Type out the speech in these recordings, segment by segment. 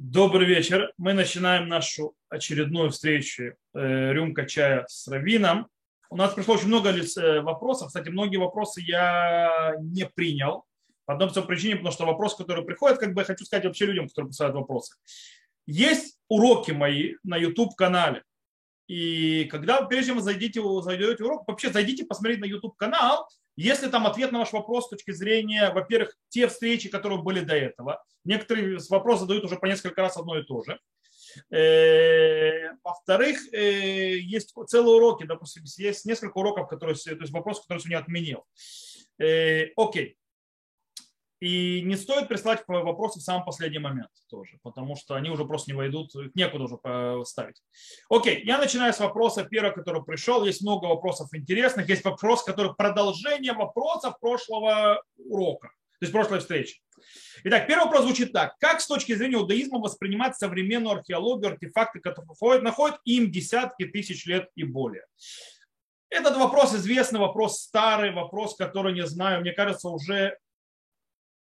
Добрый вечер. Мы начинаем нашу очередную встречу э, «Рюмка чая с Равином». У нас пришло очень много э, вопросов. Кстати, многие вопросы я не принял. По одной причине, потому что вопрос, который приходит, как бы я хочу сказать вообще людям, которые писают вопросы. Есть уроки мои на YouTube-канале. И когда, прежде чем вы зайдете, зайдете урок, вообще зайдите посмотреть на YouTube-канал, если там ответ на ваш вопрос с точки зрения, во-первых, те встречи, которые были до этого. Некоторые вопросы задают уже по несколько раз одно и то же. Э, во-вторых, э, есть целые уроки, допустим, есть несколько уроков, которые, то есть вопросы, которые сегодня отменил. Э, окей. И не стоит прислать вопросы в самый последний момент тоже, потому что они уже просто не войдут, их некуда уже ставить. Окей, я начинаю с вопроса первого, который пришел. Есть много вопросов интересных. Есть вопрос, который продолжение вопросов прошлого урока, то есть прошлой встречи. Итак, первый вопрос звучит так. Как с точки зрения иудаизма воспринимать современную археологию, артефакты, которые находят, им десятки тысяч лет и более? Этот вопрос известный, вопрос старый, вопрос, который, не знаю, мне кажется, уже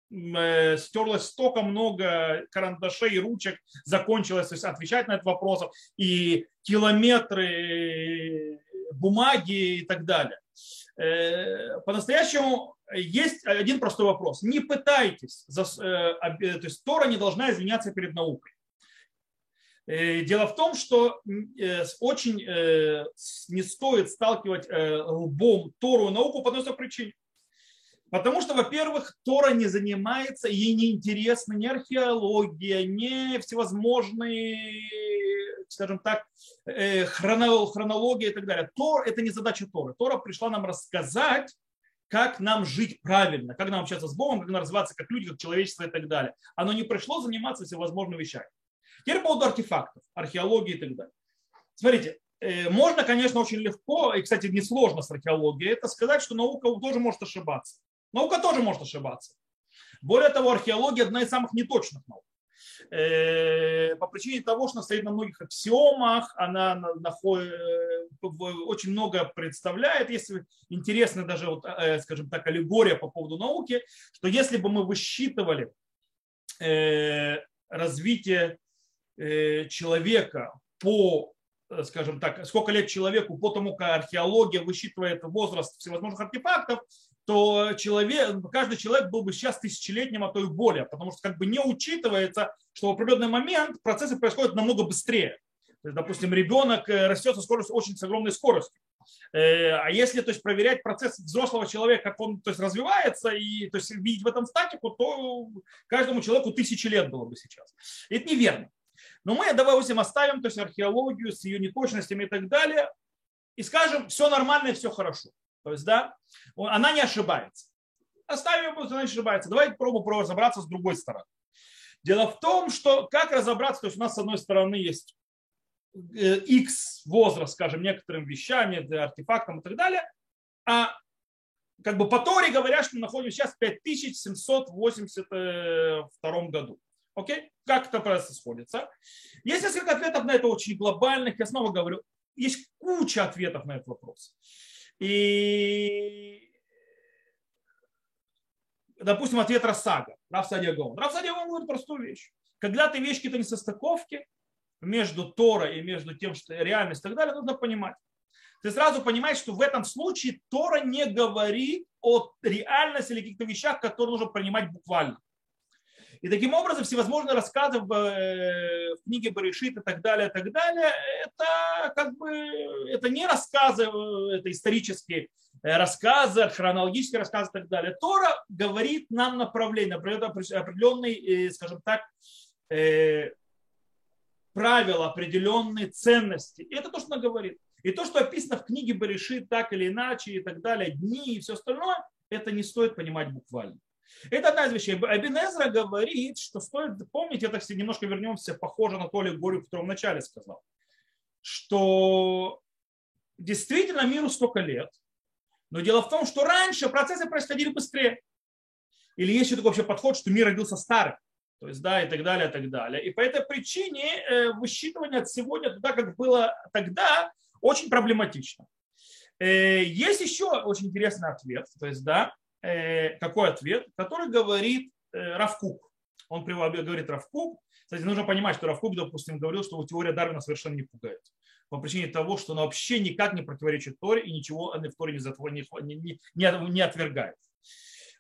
стерлось столько много карандашей и ручек, закончилось то есть отвечать на этот вопрос, и километры бумаги и так далее. Э, по-настоящему есть один простой вопрос. Не пытайтесь, э, то есть Тора не должна извиняться перед наукой. Дело в том, что очень не стоит сталкивать лбом Тору и науку по одной причине. Потому что, во-первых, Тора не занимается, ей не интересна ни археология, ни всевозможные, скажем так, э, хронология и так далее. Тор – это не задача Торы. Тора пришла нам рассказать, как нам жить правильно, как нам общаться с Богом, как нам развиваться как люди, как человечество и так далее. Оно не пришло заниматься всевозможными вещами. Теперь по поводу артефактов, археологии и так далее. Смотрите, э, можно, конечно, очень легко, и, кстати, несложно с археологией, это сказать, что наука тоже может ошибаться. Наука тоже может ошибаться. Более того, археология одна из самых неточных наук. Э, по причине того, что стоит на многих аксиомах, она э, очень много представляет. Если интересно даже, вот, э, скажем так, аллегория по поводу науки, что если бы мы высчитывали развитие человека по скажем так, сколько лет человеку по тому, как археология высчитывает возраст всевозможных артефактов, то человек, каждый человек был бы сейчас тысячелетним, а то и более, потому что как бы не учитывается, что в определенный момент процессы происходят намного быстрее. То есть, допустим, ребенок э, растет со скоростью, очень с огромной скоростью. Э, а если то есть, проверять процесс взрослого человека, как он то есть, развивается, и то есть, видеть в этом статику, то каждому человеку тысячи лет было бы сейчас. Это неверно. Но мы, допустим, оставим то есть, археологию с ее неточностями и так далее, и скажем, все нормально все хорошо. То есть, да, она не ошибается. Оставим ее, она не ошибается. Давайте попробуем разобраться с другой стороны. Дело в том, что как разобраться, то есть у нас с одной стороны есть X э, возраст, скажем, некоторым вещам, артефактам и так далее, а как бы по Торе говорят, что мы находимся сейчас в 5782 году. Окей? Как это просто сходится? Есть несколько ответов на это очень глобальных. Я снова говорю, есть куча ответов на этот вопрос. И, допустим, ответ Рассага, Раф Садиагон. Раф Садиагон говорит простую вещь. Когда ты видишь какие-то несостыковки между Тора и между тем, что реальность и так далее, нужно понимать. Ты сразу понимаешь, что в этом случае Тора не говорит о реальности или каких-то вещах, которые нужно принимать буквально. И таким образом всевозможные рассказы в, э, в книге Баришит и так далее, и так далее, это как бы это не рассказы, э, это исторические э, рассказы, хронологические рассказы и так далее. Тора говорит нам направление, определенные, скажем так, правила, определенные ценности. И это то, что она говорит. И то, что описано в книге Баришит так или иначе и так далее, дни и все остальное, это не стоит понимать буквально. Это одна из вещей. Абинезра говорит, что стоит помнить, это немножко вернемся, похоже на то ли горю, которое в начале сказал, что действительно миру столько лет, но дело в том, что раньше процессы происходили быстрее. Или есть еще такой вообще подход, что мир родился старым. То есть, да, и так далее, и так далее. И по этой причине э, высчитывание от сегодня туда, как было тогда, очень проблематично. Э, есть еще очень интересный ответ. То есть, да, какой ответ, который говорит э, Равкук. Он говорит Равкуб. Кстати, нужно понимать, что Равкуб, допустим, говорил, что теория Дарвина совершенно не пугает. По причине того, что она вообще никак не противоречит Торе и ничего в Торе не, не, не, не отвергает.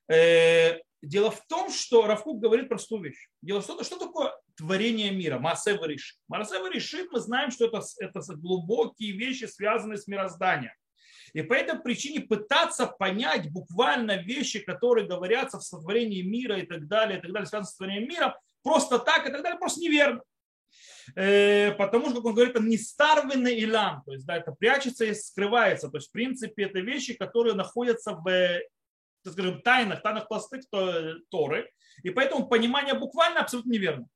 Э, дело в том, что Равкуб говорит простую вещь. Дело в том, что такое творение мира, Маасева решит. Маасева решит, мы знаем, что это, это глубокие вещи, связанные с мирозданием. И по этой причине пытаться понять буквально вещи, которые говорятся в сотворении мира и так далее, и так далее, связанные с сотворением мира, просто так и так далее, просто неверно. Э, потому что, как он говорит, не старвенный илам, то есть да, это прячется и скрывается. То есть, в принципе, это вещи, которые находятся в так скажем, тайнах, тайнах пластых Торы, и поэтому понимание буквально абсолютно неверно.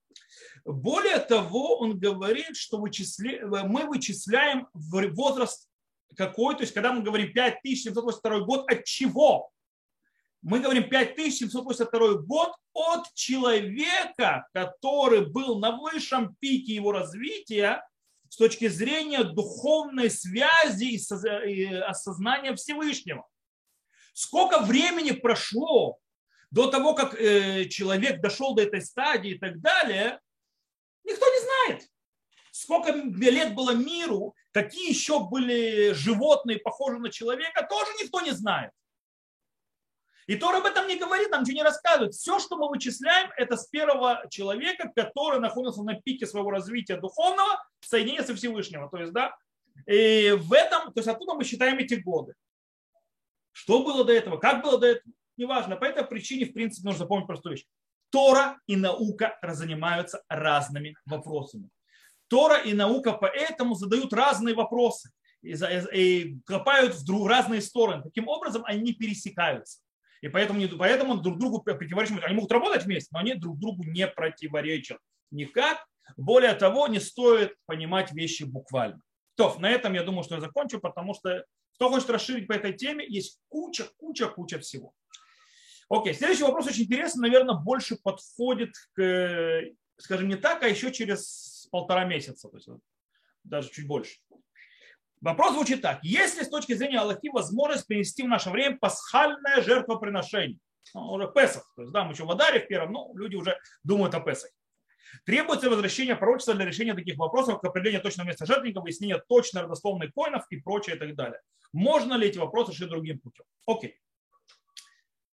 Более того, он говорит, что вычисли... мы вычисляем возраст какой, то есть когда мы говорим 5782 год, от чего? Мы говорим 5782 год от человека, который был на высшем пике его развития с точки зрения духовной связи и осознания Всевышнего. Сколько времени прошло до того, как э, человек дошел до этой стадии и так далее, никто не знает. Сколько лет было миру, какие еще были животные, похожие на человека, тоже никто не знает. И Тор об этом не говорит, нам ничего не рассказывает. Все, что мы вычисляем, это с первого человека, который находится на пике своего развития духовного, соединения со Всевышнего. То есть, да, и в этом, то есть оттуда мы считаем эти годы. Что было до этого, как было до этого, неважно. По этой причине, в принципе, нужно запомнить простую вещь. Тора и наука занимаются разными вопросами. Тора и наука поэтому задают разные вопросы и, и копают в друг, разные стороны. Таким образом, они пересекаются. И поэтому, поэтому друг другу противоречат. Они могут работать вместе, но они друг другу не противоречат никак. Более того, не стоит понимать вещи буквально. То, на этом я думаю, что я закончу, потому что кто хочет расширить по этой теме, есть куча, куча, куча всего. Окей, следующий вопрос очень интересный, наверное, больше подходит к, скажем, не так, а еще через полтора месяца, то есть даже чуть больше. Вопрос звучит так. Есть ли с точки зрения Аллахи возможность принести в наше время пасхальное жертвоприношение? Ну, уже Песах. То есть, да, мы еще в Адаре в первом, но люди уже думают о Песах. Требуется возвращение пророчества для решения таких вопросов, как определение точного места жертвенника, выяснение точно родословных коинов и прочее и так далее. Можно ли эти вопросы решить другим путем? Окей.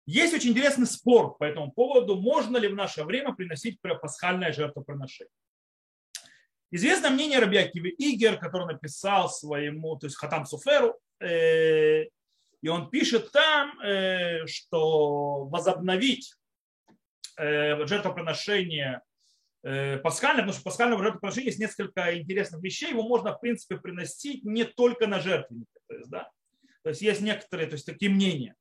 Есть очень интересный спор по этому поводу, можно ли в наше время приносить пасхальное жертвоприношение. Известное мнение Рабиакиви Игер, который написал своему, то есть Хатам Суферу, э, и он пишет там, э, что возобновить э, жертвоприношение Э, пасхальное, потому что пасхального жертвоприношения есть несколько интересных вещей. Его можно, в принципе, приносить не только на жертвенники. То есть, да? то есть есть некоторые то есть, такие мнения.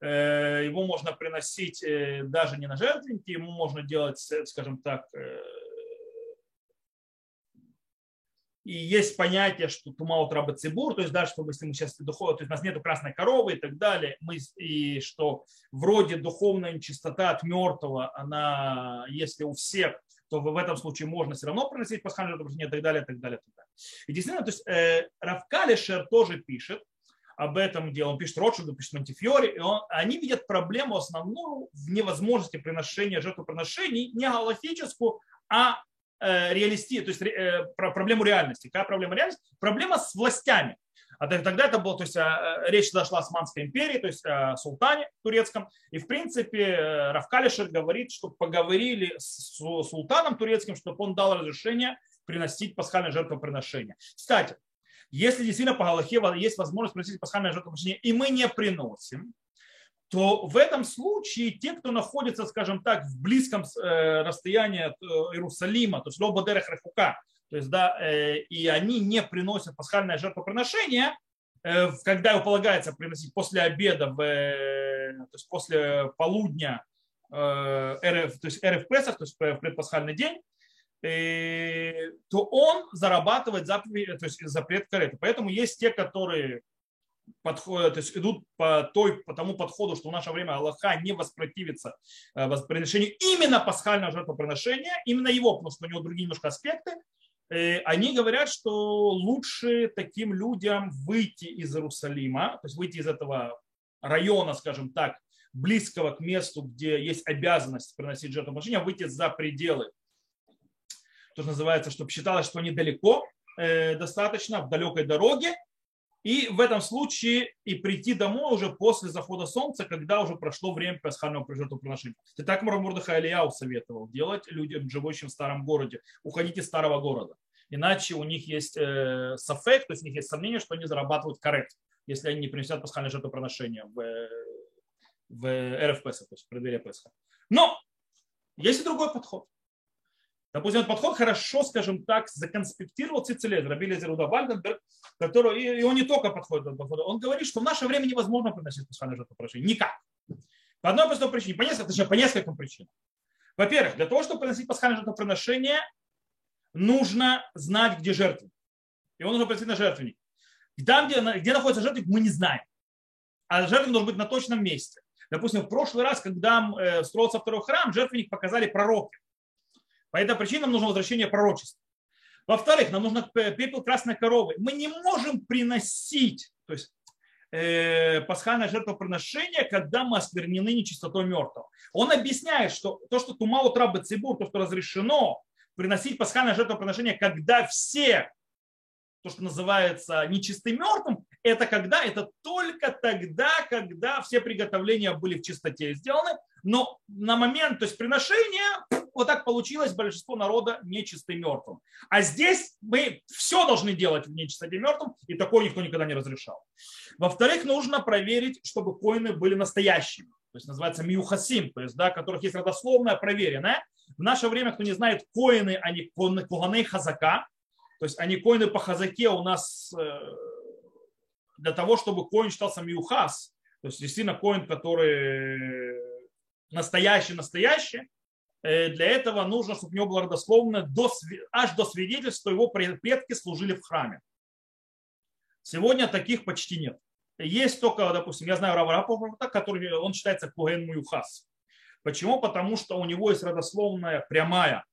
Э, его можно приносить э, даже не на жертвенники, ему можно делать, скажем так, и есть понятие, что тумаут раба цибур, то есть да, что если мы сейчас духовно, то есть у нас нету красной коровы и так далее, мы, и что вроде духовная нечистота от мертвого, она, если у всех, то в этом случае можно все равно приносить пасхальное жертвоприношение и так далее, и так далее, и так далее. И действительно, то есть э, Равкалишер тоже пишет об этом деле, он пишет Ротшильду, пишет Монтифьори, и он, они видят проблему основную в невозможности приношения жертвоприношений не галактическую, а реалисти, то есть э, проблему реальности. Какая проблема реальности? Проблема с властями. А тогда это было, то есть а, речь зашла о Османской империи, то есть о султане турецком. И в принципе э, Равкалишер говорит, что поговорили с султаном турецким, чтобы он дал разрешение приносить пасхальное жертвоприношение. Кстати, если действительно по Галахе есть возможность приносить пасхальное жертвоприношение, и мы не приносим, то в этом случае те, кто находится, скажем так, в близком э, расстоянии от э, Иерусалима, то есть Лобадерах Рахука, то есть, да, э, и они не приносят пасхальное жертвоприношение, когда его полагается приносить после обеда, в, то есть после полудня, то есть РФ Песах, то есть в предпасхальный день, то он зарабатывает заповедь, то есть запрет кареты. Поэтому есть те, которые подходят, то есть идут по, той, по тому подходу, что в наше время Аллаха не воспротивится приношению именно пасхального жертвоприношения, именно его, потому что у него другие немножко аспекты, Э, они говорят, что лучше таким людям выйти из Иерусалима, то есть выйти из этого района, скажем так, близкого к месту, где есть обязанность приносить жертвоприношения, выйти за пределы. То, что называется, чтобы считалось, что они далеко э, достаточно, в далекой дороге, и в этом случае и прийти домой уже после захода солнца, когда уже прошло время пасхального жертвоприношения. И так Мурдыха Ильяу советовал делать людям, живущим в старом городе, уходить из старого города. Иначе у них есть э, сафек, то есть у них есть сомнение, что они зарабатывают коррект, если они не принесут пасхальное жертвоприношение в, в РФ то есть в преддверии Песха. Но есть и другой подход. Допустим, этот подход хорошо, скажем так, законспектировал Цицелез, Рабили Зеруда Вальденберг, который, и он не только подходит к подходу, он говорит, что в наше время невозможно приносить пасхальное жертвоприношение. Никак. По одной простой причине, по нескольким, точнее, по нескольким причинам. Во-первых, для того, чтобы приносить пасхальное жертвоприношение, нужно знать, где жертвы. Его нужно принести на жертвенник. Там, где, где находится жертвенник, мы не знаем. А жертвенник должен быть на точном месте. Допустим, в прошлый раз, когда э, строился второй храм, жертвенник показали пророки. По этой причине нам нужно возвращение пророчества. Во-вторых, нам нужно пепел красной коровы. Мы не можем приносить, то есть э, пасхальное жертвоприношение, когда мы осквернены нечистотой мертвого. Он объясняет, что то, что тумау трабы цибур, то, что разрешено приносить пасхальное жертвоприношение, когда все, то, что называется нечистым мертвым, это когда? Это только тогда, когда все приготовления были в чистоте сделаны, но на момент, то есть приношения, вот так получилось, большинство народа нечисто мертвым. А здесь мы все должны делать в нечистоте мертвым, и такое никто никогда не разрешал. Во-вторых, нужно проверить, чтобы коины были настоящими. То есть называется миухасим, то есть, да, которых есть родословная, проверенная. В наше время, кто не знает, коины, они куганы хазака, то есть они коины по хазаке у нас э, для того, чтобы коин считался миухас, то есть действительно коин, который настоящий-настоящий, э, для этого нужно, чтобы у него было родословно до, аж до свидетельства, его предки служили в храме. Сегодня таких почти нет. Есть только, допустим, я знаю Рава Рапопорта, который, он считается Куген Муюхас. Почему? Потому что у него есть родословная прямая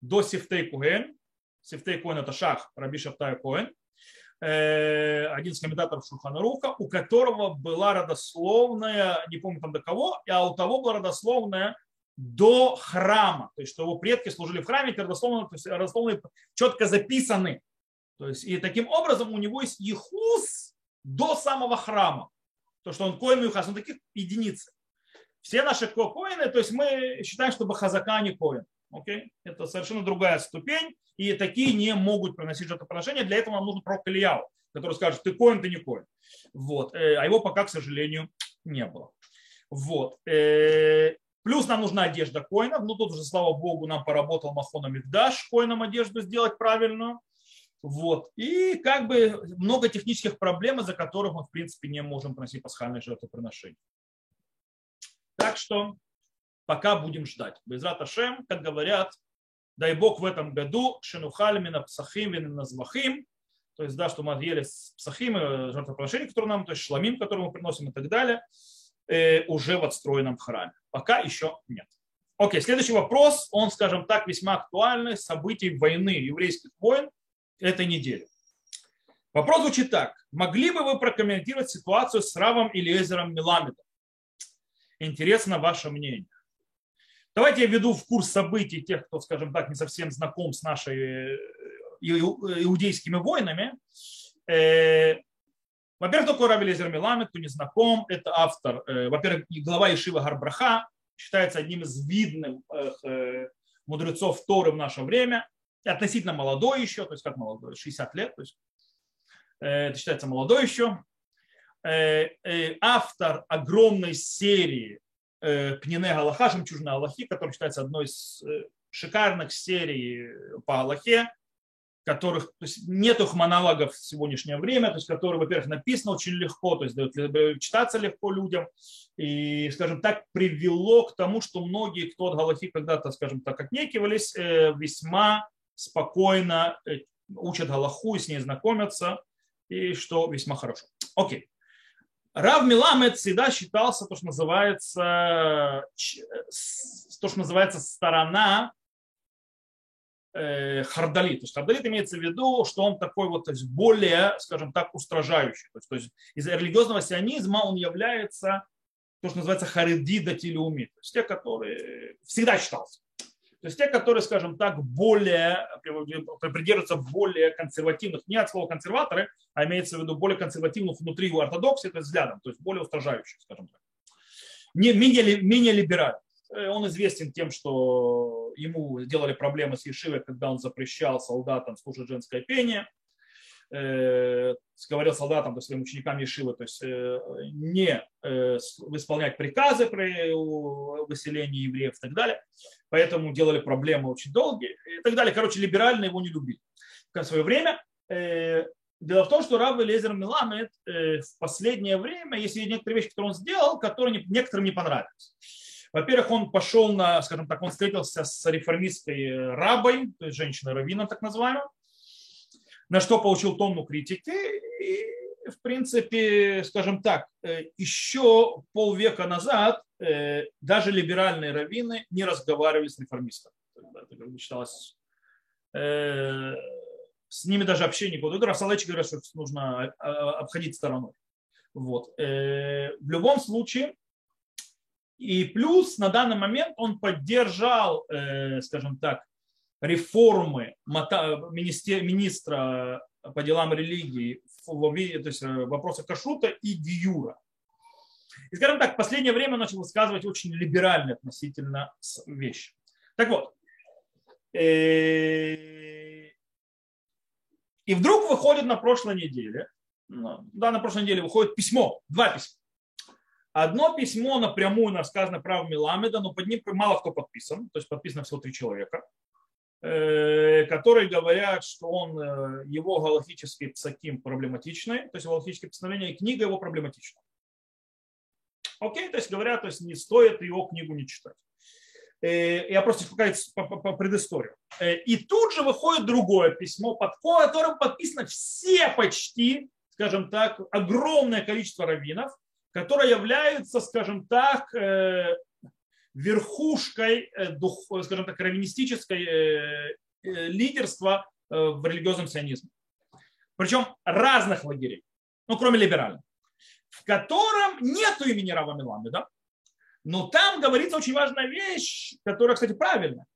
до Сифтей Куген. Сифтей Куген это Шах, Раби Куген. Э, один из комментаторов Шуханаруха, у которого была родословная, не помню там до кого, а у того была родословная до храма, то есть что его предки служили в храме, эти родословные, то есть родословные четко записаны. То есть, и таким образом у него есть ехус до самого храма. То, что он коин юхас, он таких единиц. Все наши коины, то есть мы считаем, что бахазака не коин. Okay? Это совершенно другая ступень, и такие не могут приносить жертвоприношение. Для этого нам нужен пророк Ильяу, который скажет, ты коин, ты не коин. Вот. Э, а его пока, к сожалению, не было. Вот. Э, плюс нам нужна одежда коинов. Ну, тут уже, слава богу, нам поработал Махона Мигдаш коинам одежду сделать правильную. Вот. И как бы много технических проблем, из-за которых мы, в принципе, не можем приносить пасхальное жертвоприношение. Так что пока будем ждать. Без Раташем, как говорят, дай Бог в этом году шенухальмина псахим назвахим, то есть, да, что мы с псахим, э, жертвоприношение, которое нам, то есть шламим, который мы приносим и так далее, э, уже в отстроенном храме. Пока еще нет. Окей, следующий вопрос, он, скажем так, весьма актуальный, событий войны, еврейских войн этой недели. Вопрос звучит так. Могли бы вы прокомментировать ситуацию с Равом или Эзером Миламедом? Интересно ваше мнение. Давайте я веду в курс событий тех, кто, скажем так, не совсем знаком с нашими э, иудейскими войнами. Э, во-первых, такой Рави Лезер Миламед, кто не знаком, это автор, э, во-первых, глава Ишива Гарбраха, считается одним из видных мудрецов Торы в наше время, относительно молодой еще, то есть как молодой, 60 лет, то есть это считается молодой еще. Автор огромной серии Э, Пнине Галаха, Жемчужина Аллахи, который считается одной из э, шикарных серий по Аллахе, которых нет их монологов в сегодняшнее время, то есть которые, во-первых, написано очень легко, то есть дают читаться легко людям, и, скажем так, привело к тому, что многие, кто от Галахи когда-то, скажем так, отнекивались, э, весьма спокойно учат Галаху и с ней знакомятся, и что весьма хорошо. Окей. Рав Миламед всегда считался то, что называется, то, что называется сторона э, хардали. То есть хардалит имеется в виду, что он такой вот, то есть более, скажем так, устражающий. То есть, то есть из религиозного сионизма он является то, что называется хариди датилиуми, то есть те, которые всегда считался. То есть те, которые, скажем так, более, придерживаются более консервативных, не от слова консерваторы, а имеется в виду более консервативных внутри ортодоксии, то есть взглядом, то есть более устражающих, скажем так. Не, менее, менее либеральный. Э, он известен тем, что ему сделали проблемы с Ешивой, когда он запрещал солдатам слушать женское пение говорил солдатам, то есть своим ученикам Ешивы, то есть э, не э, исполнять приказы при выселении евреев и так далее. Поэтому делали проблемы очень долгие и так далее. Короче, либерально его не любили в свое время. Э, дело в том, что Рав Лезер Миламед э, в последнее время, есть некоторые вещи, которые он сделал, которые некоторым не понравились. Во-первых, он пошел на, скажем так, он встретился с реформистской рабой, то есть женщиной-раввином так называемым, на что получил тонну критики. И, в принципе, скажем так, э, еще полвека назад э, даже либеральные раввины не разговаривали с реформистами. Это как бы считалось э, с ними даже общение не буду. Рафсалечи говорят, что нужно обходить стороной. Вот. В любом случае, и плюс на данный момент он поддержал, скажем так, реформы министра по делам религии, то есть э, вопроса кашрута и гиюра. И, скажем так, в последнее время начал высказывать очень либеральные относительно вещи. Так вот, э, и вдруг выходит на прошлой неделе, ну, да, на прошлой неделе выходит письмо, два письма. Одно письмо напрямую рассказано правом Миламеда, но под ним мало кто подписан, то есть подписано всего три человека. Э, которые говорят, что он, э, его галактический псаким проблематичный, то есть галактическое постановление и книга его проблематична. Окей, то есть говорят, то есть не стоит его книгу не читать. Э, я просто показать по, по, по предысторию. И тут же выходит другое письмо, под которым подписано все почти, скажем так, огромное количество раввинов, которые являются, скажем так, верхушкой, э, дух, скажем так, раввинистической э, э, лидерства в религиозном сионизме. Причем разных лагерей, ну, кроме либеральных, в котором нету имени Рава Миламеда, но там говорится очень важная вещь, которая, кстати, правильная,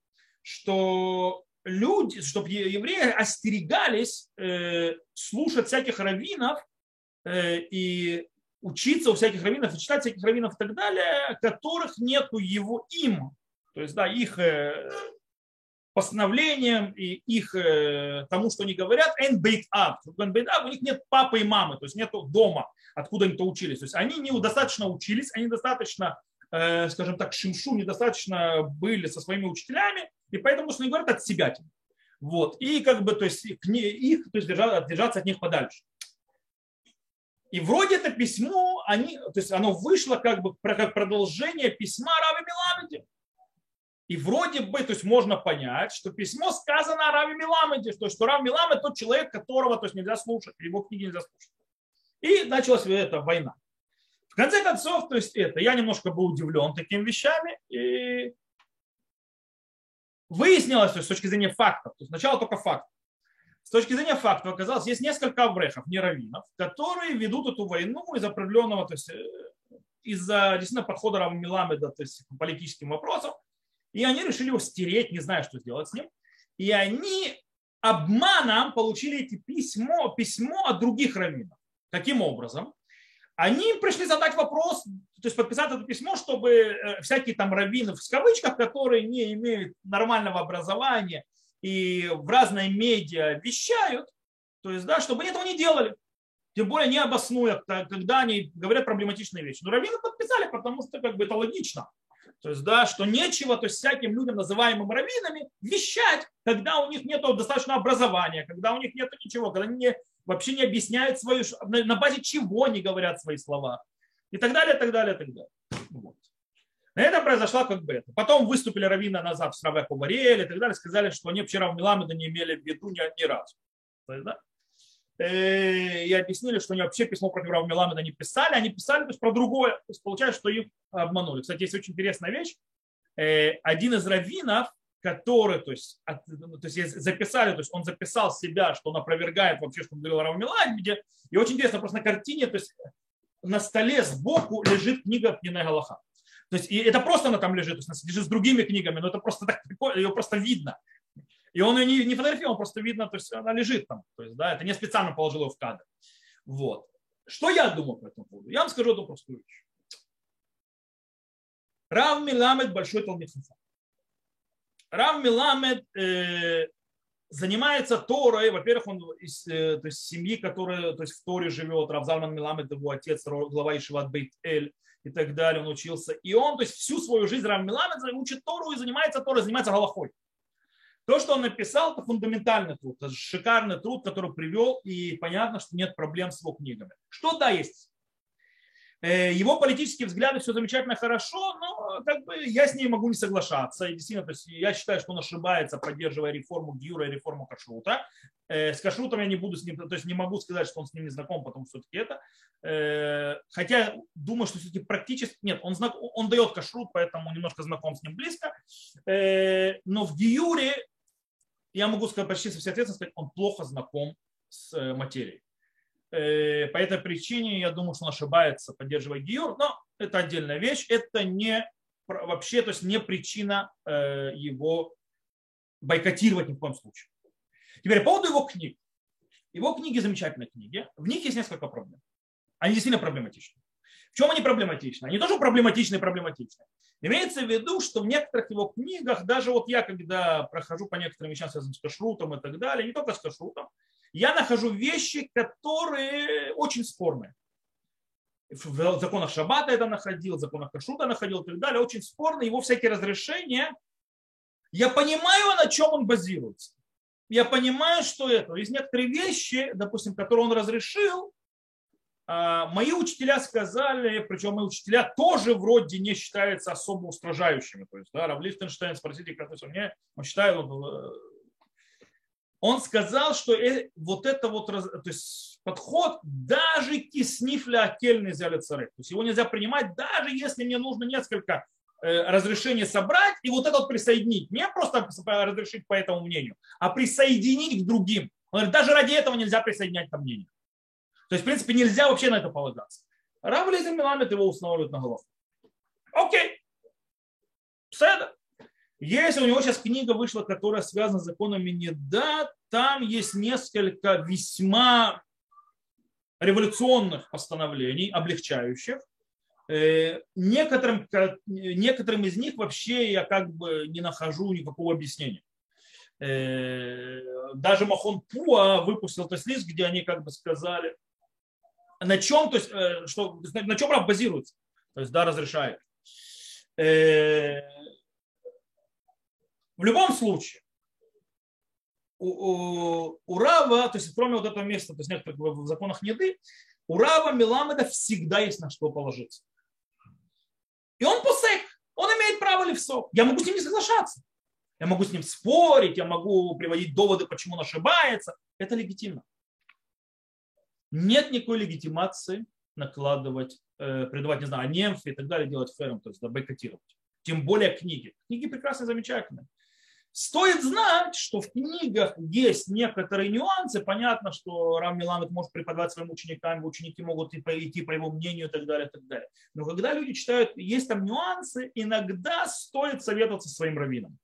что люди, чтобы евреи остерегались э, слушать всяких раввинов э, и учиться у всяких раввинов и читать всяких раввинов и так далее, которых нету его им, то есть да, их э, постановлениям и их э, тому, что они говорят, бейт ап. У них нет папы и мамы, то есть нет дома, откуда они то учились. То есть они недостаточно учились, они достаточно, э, скажем так, шимшу, недостаточно были со своими учителями, и поэтому, что они говорят, от себя. Вот. И как бы, то есть их, то есть держаться, держаться от них подальше. И вроде это письмо, они, то есть оно вышло как бы как продолжение письма Рави Миламеде. И вроде бы, то есть можно понять, что письмо сказано о Рави Миламеде, что, что Рав Миламед тот человек, которого то есть, нельзя слушать, его книги нельзя слушать. И началась эта война. В конце концов, то есть это, я немножко был удивлен такими вещами, и выяснилось, то есть, с точки зрения фактов, то есть сначала только факт, с точки зрения фактов оказалось, есть несколько аврехов, не раввинов, которые ведут эту войну из определенного, то есть э, из-за действительно подхода Рава Миламеда, то есть политическим вопросам, и они решили его стереть, не знаю, что сделать с ним. И они обманом получили эти письмо, письмо от других раввинов. Каким образом? Они пришли задать вопрос, то есть подписать это письмо, чтобы э, всякие там раввины в кавычках, которые не имеют нормального образования, и в разные медиа вещают, то есть, да, чтобы они этого не делали. Тем более не обоснуя, когда они говорят проблематичные вещи. Но раввины подписали, потому что как бы это логично. То есть, да, что нечего, то есть всяким людям, называемым раввинами, вещать, когда у них нет достаточно образования, когда у них нет ничего, когда они не, вообще не объясняют свои, на базе чего они говорят свои слова. И так далее, и так далее, и так далее. Вот. На этом произошла как бы это. Потом выступили раввины назад в Сраве Кубарель и так далее, сказали, что они вообще Равмиламеда не имели в виду ни, ни разу. да? Э, и объяснили, что они вообще письмо против Равмиламеда не писали, они писали то есть, про другое. То есть получается, что их обманули. Кстати, есть очень интересная вещь. Э, один из раввинов, который, то есть, от, то есть записали, то есть он записал себя, что он опровергает вообще, что он говорил о Равмиламеде. И очень интересно, просто на картине, то есть на столе сбоку лежит книга Пнина Галаха. То есть и это просто она там лежит, то есть она лежит с другими книгами, но это просто так прикольно, ее просто видно. И он ее не, не фотографировал, просто видно, то есть она лежит там. То есть, да, это не специально положил ее в кадр. Вот. Что я думаю по этому поводу? Я вам скажу одну простую вещь. Рав Миламед большой Талмит Рав Миламед э, занимается Торой, во-первых, он из э, то есть, семьи, которая то есть, в Торе живет, Рав Залман Миламед, его отец, глава Ишиват Бейт Эль и так далее, он учился. И он то есть, всю свою жизнь Рав Миламед учит Тору и занимается Торой, занимается Галахой. То, что он написал, это фундаментальный труд, это шикарный труд, который привел, и понятно, что нет проблем с его книгами. Что да, есть его политические взгляды все замечательно хорошо, но как бы я с ней могу не соглашаться. И действительно, то есть я считаю, что он ошибается, поддерживая реформу Гюра и реформу Кашрута. Э, с Кашрутом я не буду с ним, то есть не могу сказать, что он с ним не знаком, потому что все-таки это. Э, хотя думаю, что все-таки практически нет, он, знак, он дает Кашрут, поэтому немножко знаком с ним близко. Но в Гиюре я могу сказать почти со всей ответственностью он плохо знаком с материей. Э, по этой причине я думаю, что он ошибается, поддерживая Гиюр, но это отдельная вещь, это не вообще, то есть не причина э, его бойкотировать ни в коем случае. Теперь по поводу его книг. Его книги замечательные книги. В них есть несколько проблем. Они действительно проблематичны. В чем они проблематичны? Они тоже проблематичны и проблематичны. Имеется в виду, что в некоторых его книгах, даже вот я, когда прохожу по некоторым вещам, связанным с кашрутом и так далее, не только с кашрутом, я нахожу вещи, которые очень спорные. В законах Шаббата это находил, в законах Кашута находил и так далее. Очень спорно. Его всякие разрешения. Я понимаю, на чем он базируется. Я понимаю, что это. Есть некоторые вещи, допустим, которые он разрешил, а, мои учителя сказали, причем мои учителя тоже вроде не считаются особо устражающими. То есть, да, Рав Лихтенштейн, спросите, как мне, он считает, он сказал, что э, вот это вот то есть подход даже киснифля отельный взяли цары. То есть его нельзя принимать, даже если мне нужно несколько э, разрешений собрать и вот это вот присоединить. Не просто разрешить по этому мнению, а присоединить к другим. Он говорит, даже ради этого нельзя присоединять ко мнению. То есть, в принципе, нельзя вообще на это полагаться. Рав Лизер Миламет его устанавливает на голову. Окей. Седа. Если у него сейчас книга вышла, которая связана с законами Неда, там есть несколько весьма революционных постановлений, облегчающих. Э, некоторым, некоторым из них вообще я как бы не нахожу никакого объяснения. Э, даже Махон Пуа выпустил тест лист, где они как бы сказали, на чем, то есть, э, что, на чем раб базируется. То есть, да, разрешает. В любом случае, у, у, у Рава, то есть кроме вот этого места, то есть некоторых в законах неды, у Рава Миламеда всегда есть на что положиться. И он пусек, он имеет право левсо. Я могу с ним не соглашаться. Я могу с ним спорить, я могу приводить доводы, почему он ошибается. Это легитимно. Нет никакой легитимации накладывать, э, придавать, не знаю, немфи и так далее, делать ферм, то есть бойкотировать. Тем более книги. Книги прекрасные, замечательные. Стоит знать, что в книгах есть некоторые нюансы. Понятно, что Рам Миламет может преподавать своим ученикам, ученики могут и идти по его мнению и так далее, и так далее. Но когда люди читают, есть там нюансы, иногда стоит советоваться своим раввином.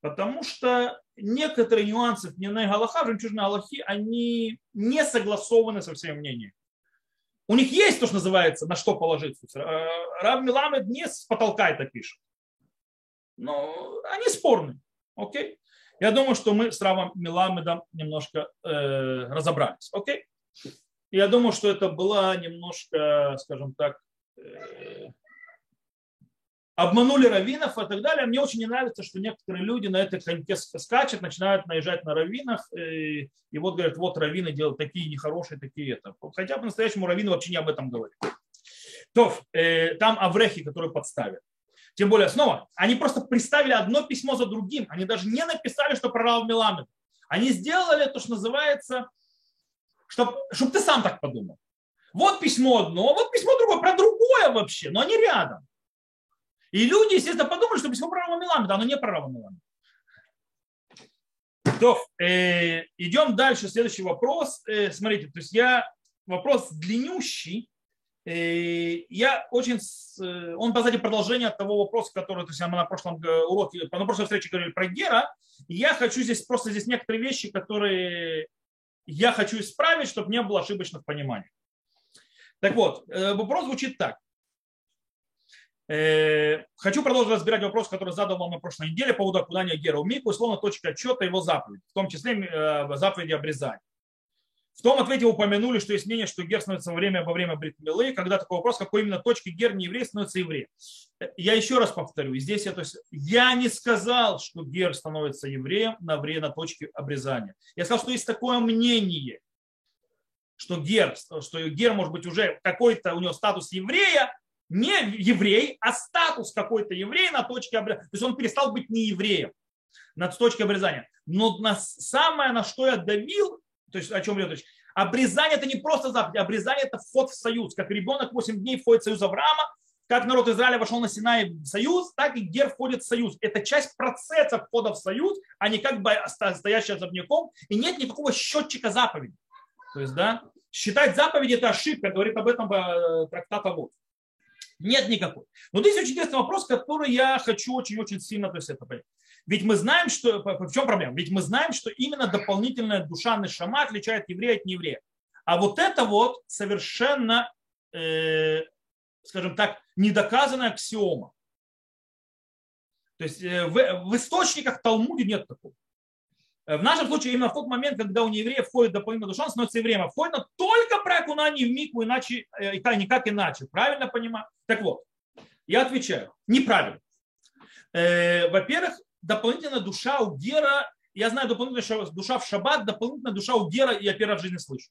Потому что некоторые нюансы в Нинай Галаха, жемчужной Галахи, они не согласованы со всеми мнениями. У них есть то, что называется, на что положиться. Э, Рав Миламед не с потолка это пишет. Но они спорные. Окей? Я думаю, что мы с Равом Миламедом немножко э, разобрались. Окей? Я думаю, что это была немножко, скажем так, э, обманули раввинов и так далее. Мне очень не нравится, что некоторые люди на этой коньке скачут, начинают наезжать на раввинов, и, э, и вот говорят, вот раввины делают такие нехорошие, такие это. Хотя по-настоящему раввины вообще не об этом говорят. То, э, там Аврехи, которые подставят. Тем более, снова, они просто представили одно письмо за другим. Они даже не написали, что про Рав Меламед. Они сделали то, что называется, чтобы чтоб ты сам так подумал. Вот письмо одно, вот письмо другое, про другое вообще, но они рядом. И люди, естественно, подумали, что письмо про Рава Меламеда, оно не про Рава Меламеда. То, э, идем дальше. Следующий вопрос. Э, смотрите, то есть я вопрос длиннющий, И я очень, он, по сути, продолжение того вопроса, который то есть, мы на прошлом уроке, на прошлой встрече говорили про Гера. я хочу здесь просто здесь некоторые вещи, которые я хочу исправить, чтобы не было ошибочных пониманий. Так вот, вопрос звучит так. Э, хочу продолжить разбирать вопрос, который задал вам на прошлой неделе по поводу окунания Гера в Мику, условно точка отчета его заповеди, в том числе э, заповеди обрезания. В том ответе упомянули, что есть мнение, что гер становится во время, во время бритмилы, когда такой вопрос, какой именно точки гер не еврей становится евреем. Я еще раз повторю, здесь я, то есть, я не сказал, что гер становится евреем на время точки обрезания. Я сказал, что есть такое мнение, что гер, что гер может быть уже какой-то у него статус еврея, не еврей, а статус какой-то еврей на точке обрезания. То есть он перестал быть не евреем на точке обрезания. Но на самое, на что я давил, то есть о чем я речь, обрезание это не просто заповедь, обрезание это вход в союз. Как ребенок 8 дней входит в союз Авраама, как народ Израиля вошел на Синай в союз, так и Гер входит в союз. Это часть процесса входа в союз, а не как бы стоящий особняком. И нет никакого счетчика заповедей. То есть, да, считать заповеди это ошибка, говорит об этом э, трактат Авод. Нет никакой. Но здесь очень интересный вопрос, который я хочу очень-очень сильно то есть, это понять. Ведь мы знаем, что... В чем проблема? Ведь мы знаем, что именно дополнительная душа Нешама отличает еврея от нееврея. А вот это вот совершенно, э, скажем так, недоказанная аксиома. То есть э, в, в источниках Талмуде нет такого. В нашем случае именно в тот момент, когда у неевреев входит дополнительная душа, он становится евреем. А входит но только про окунание в мику, иначе, э, и никак иначе. Правильно понимаю? Так вот, я отвечаю, неправильно. Э, во-первых, дополнительная душа у Гера, я знаю дополнительная душа в шаббат, дополнительная душа у Гера я первый раз в жизни слышу.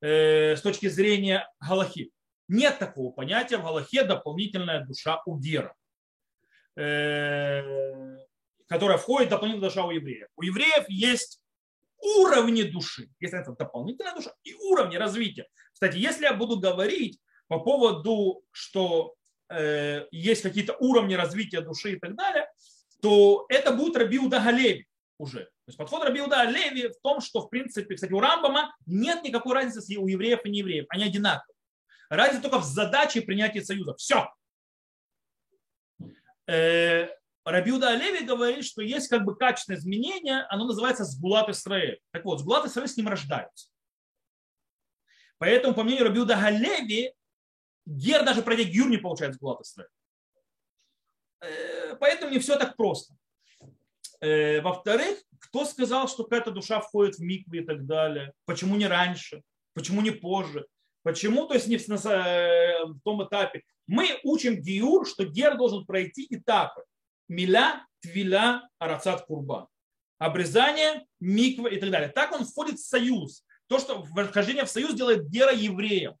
Э, с точки зрения Галахи. Нет такого понятия в Галахе дополнительная душа у Гера которая входит в дополнительная душа у евреев. У евреев есть уровни души. Если это дополнительная душа и уровни развития. Кстати, если я буду говорить по поводу, что э, есть какие-то уровни развития души и так далее, то это будет Рабиуда Галеви уже. То есть подход Рабиуда Галеви в том, что в принципе, кстати, у Рамбама нет никакой разницы у евреев и неевреев. Они одинаковые. Разница только в задаче принятия союза. Все. Э, Рабиуда Олеви говорит, что есть как бы качественное изменение, оно называется сгулат Исраэль. Так вот, сгулат Исраэль с ним рождаются. Поэтому, по мнению Рабиуда Галеви, гер даже пройдя гюр не получает сгулат Исраэль. Поэтому не все так просто. Э, во-вторых, кто сказал, что какая-то душа входит в миквы и так далее? Почему не раньше? Почему не позже? Почему, то есть не в э, том этапе? Мы учим гиур, что гер должен пройти этапы миля, твиля, арацат курба. Обрезание, миква и так далее. Так он входит в союз. То, что вхождение в союз делает гера евреем.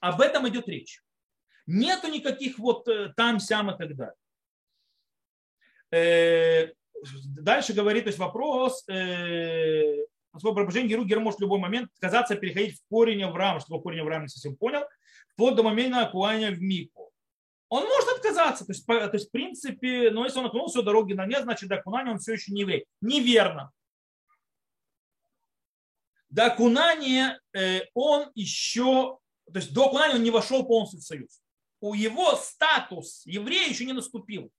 Об этом идет речь. Нету никаких вот э, там, сям и так далее. Э, дальше говорит, то есть вопрос, э, свое пробуждение Геру, Гер может в любой момент отказаться переходить в корень Авраама, чтобы корень Авраама не совсем понял, вплоть до момента окуания в Мику он может отказаться. То есть, по, то есть в принципе, но если он окунул все дороги на нет, значит до окунания он все еще не еврей. Неверно. До окунания э, он еще, то есть до окунания он не вошел полностью в союз. У его статус еврея еще не наступил.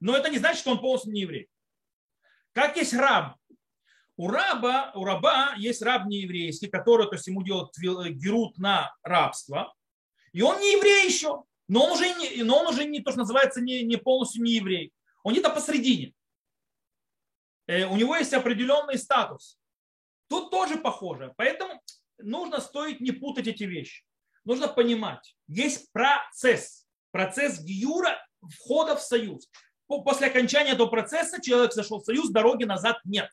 Но это не значит, что он полностью не еврей. Как есть раб. У раба, у раба есть раб нееврейский, который, то есть ему делают герут на рабство. И он не еврей еще но он уже не, но он уже не то, что называется, не, не полностью не еврей. Он где-то посредине. Э, у него есть определенный статус. Тут тоже похоже. Поэтому нужно стоит не путать эти вещи. Нужно понимать, есть процесс. Процесс гиюра входа в союз. После окончания этого процесса человек зашел в союз, дороги назад нет.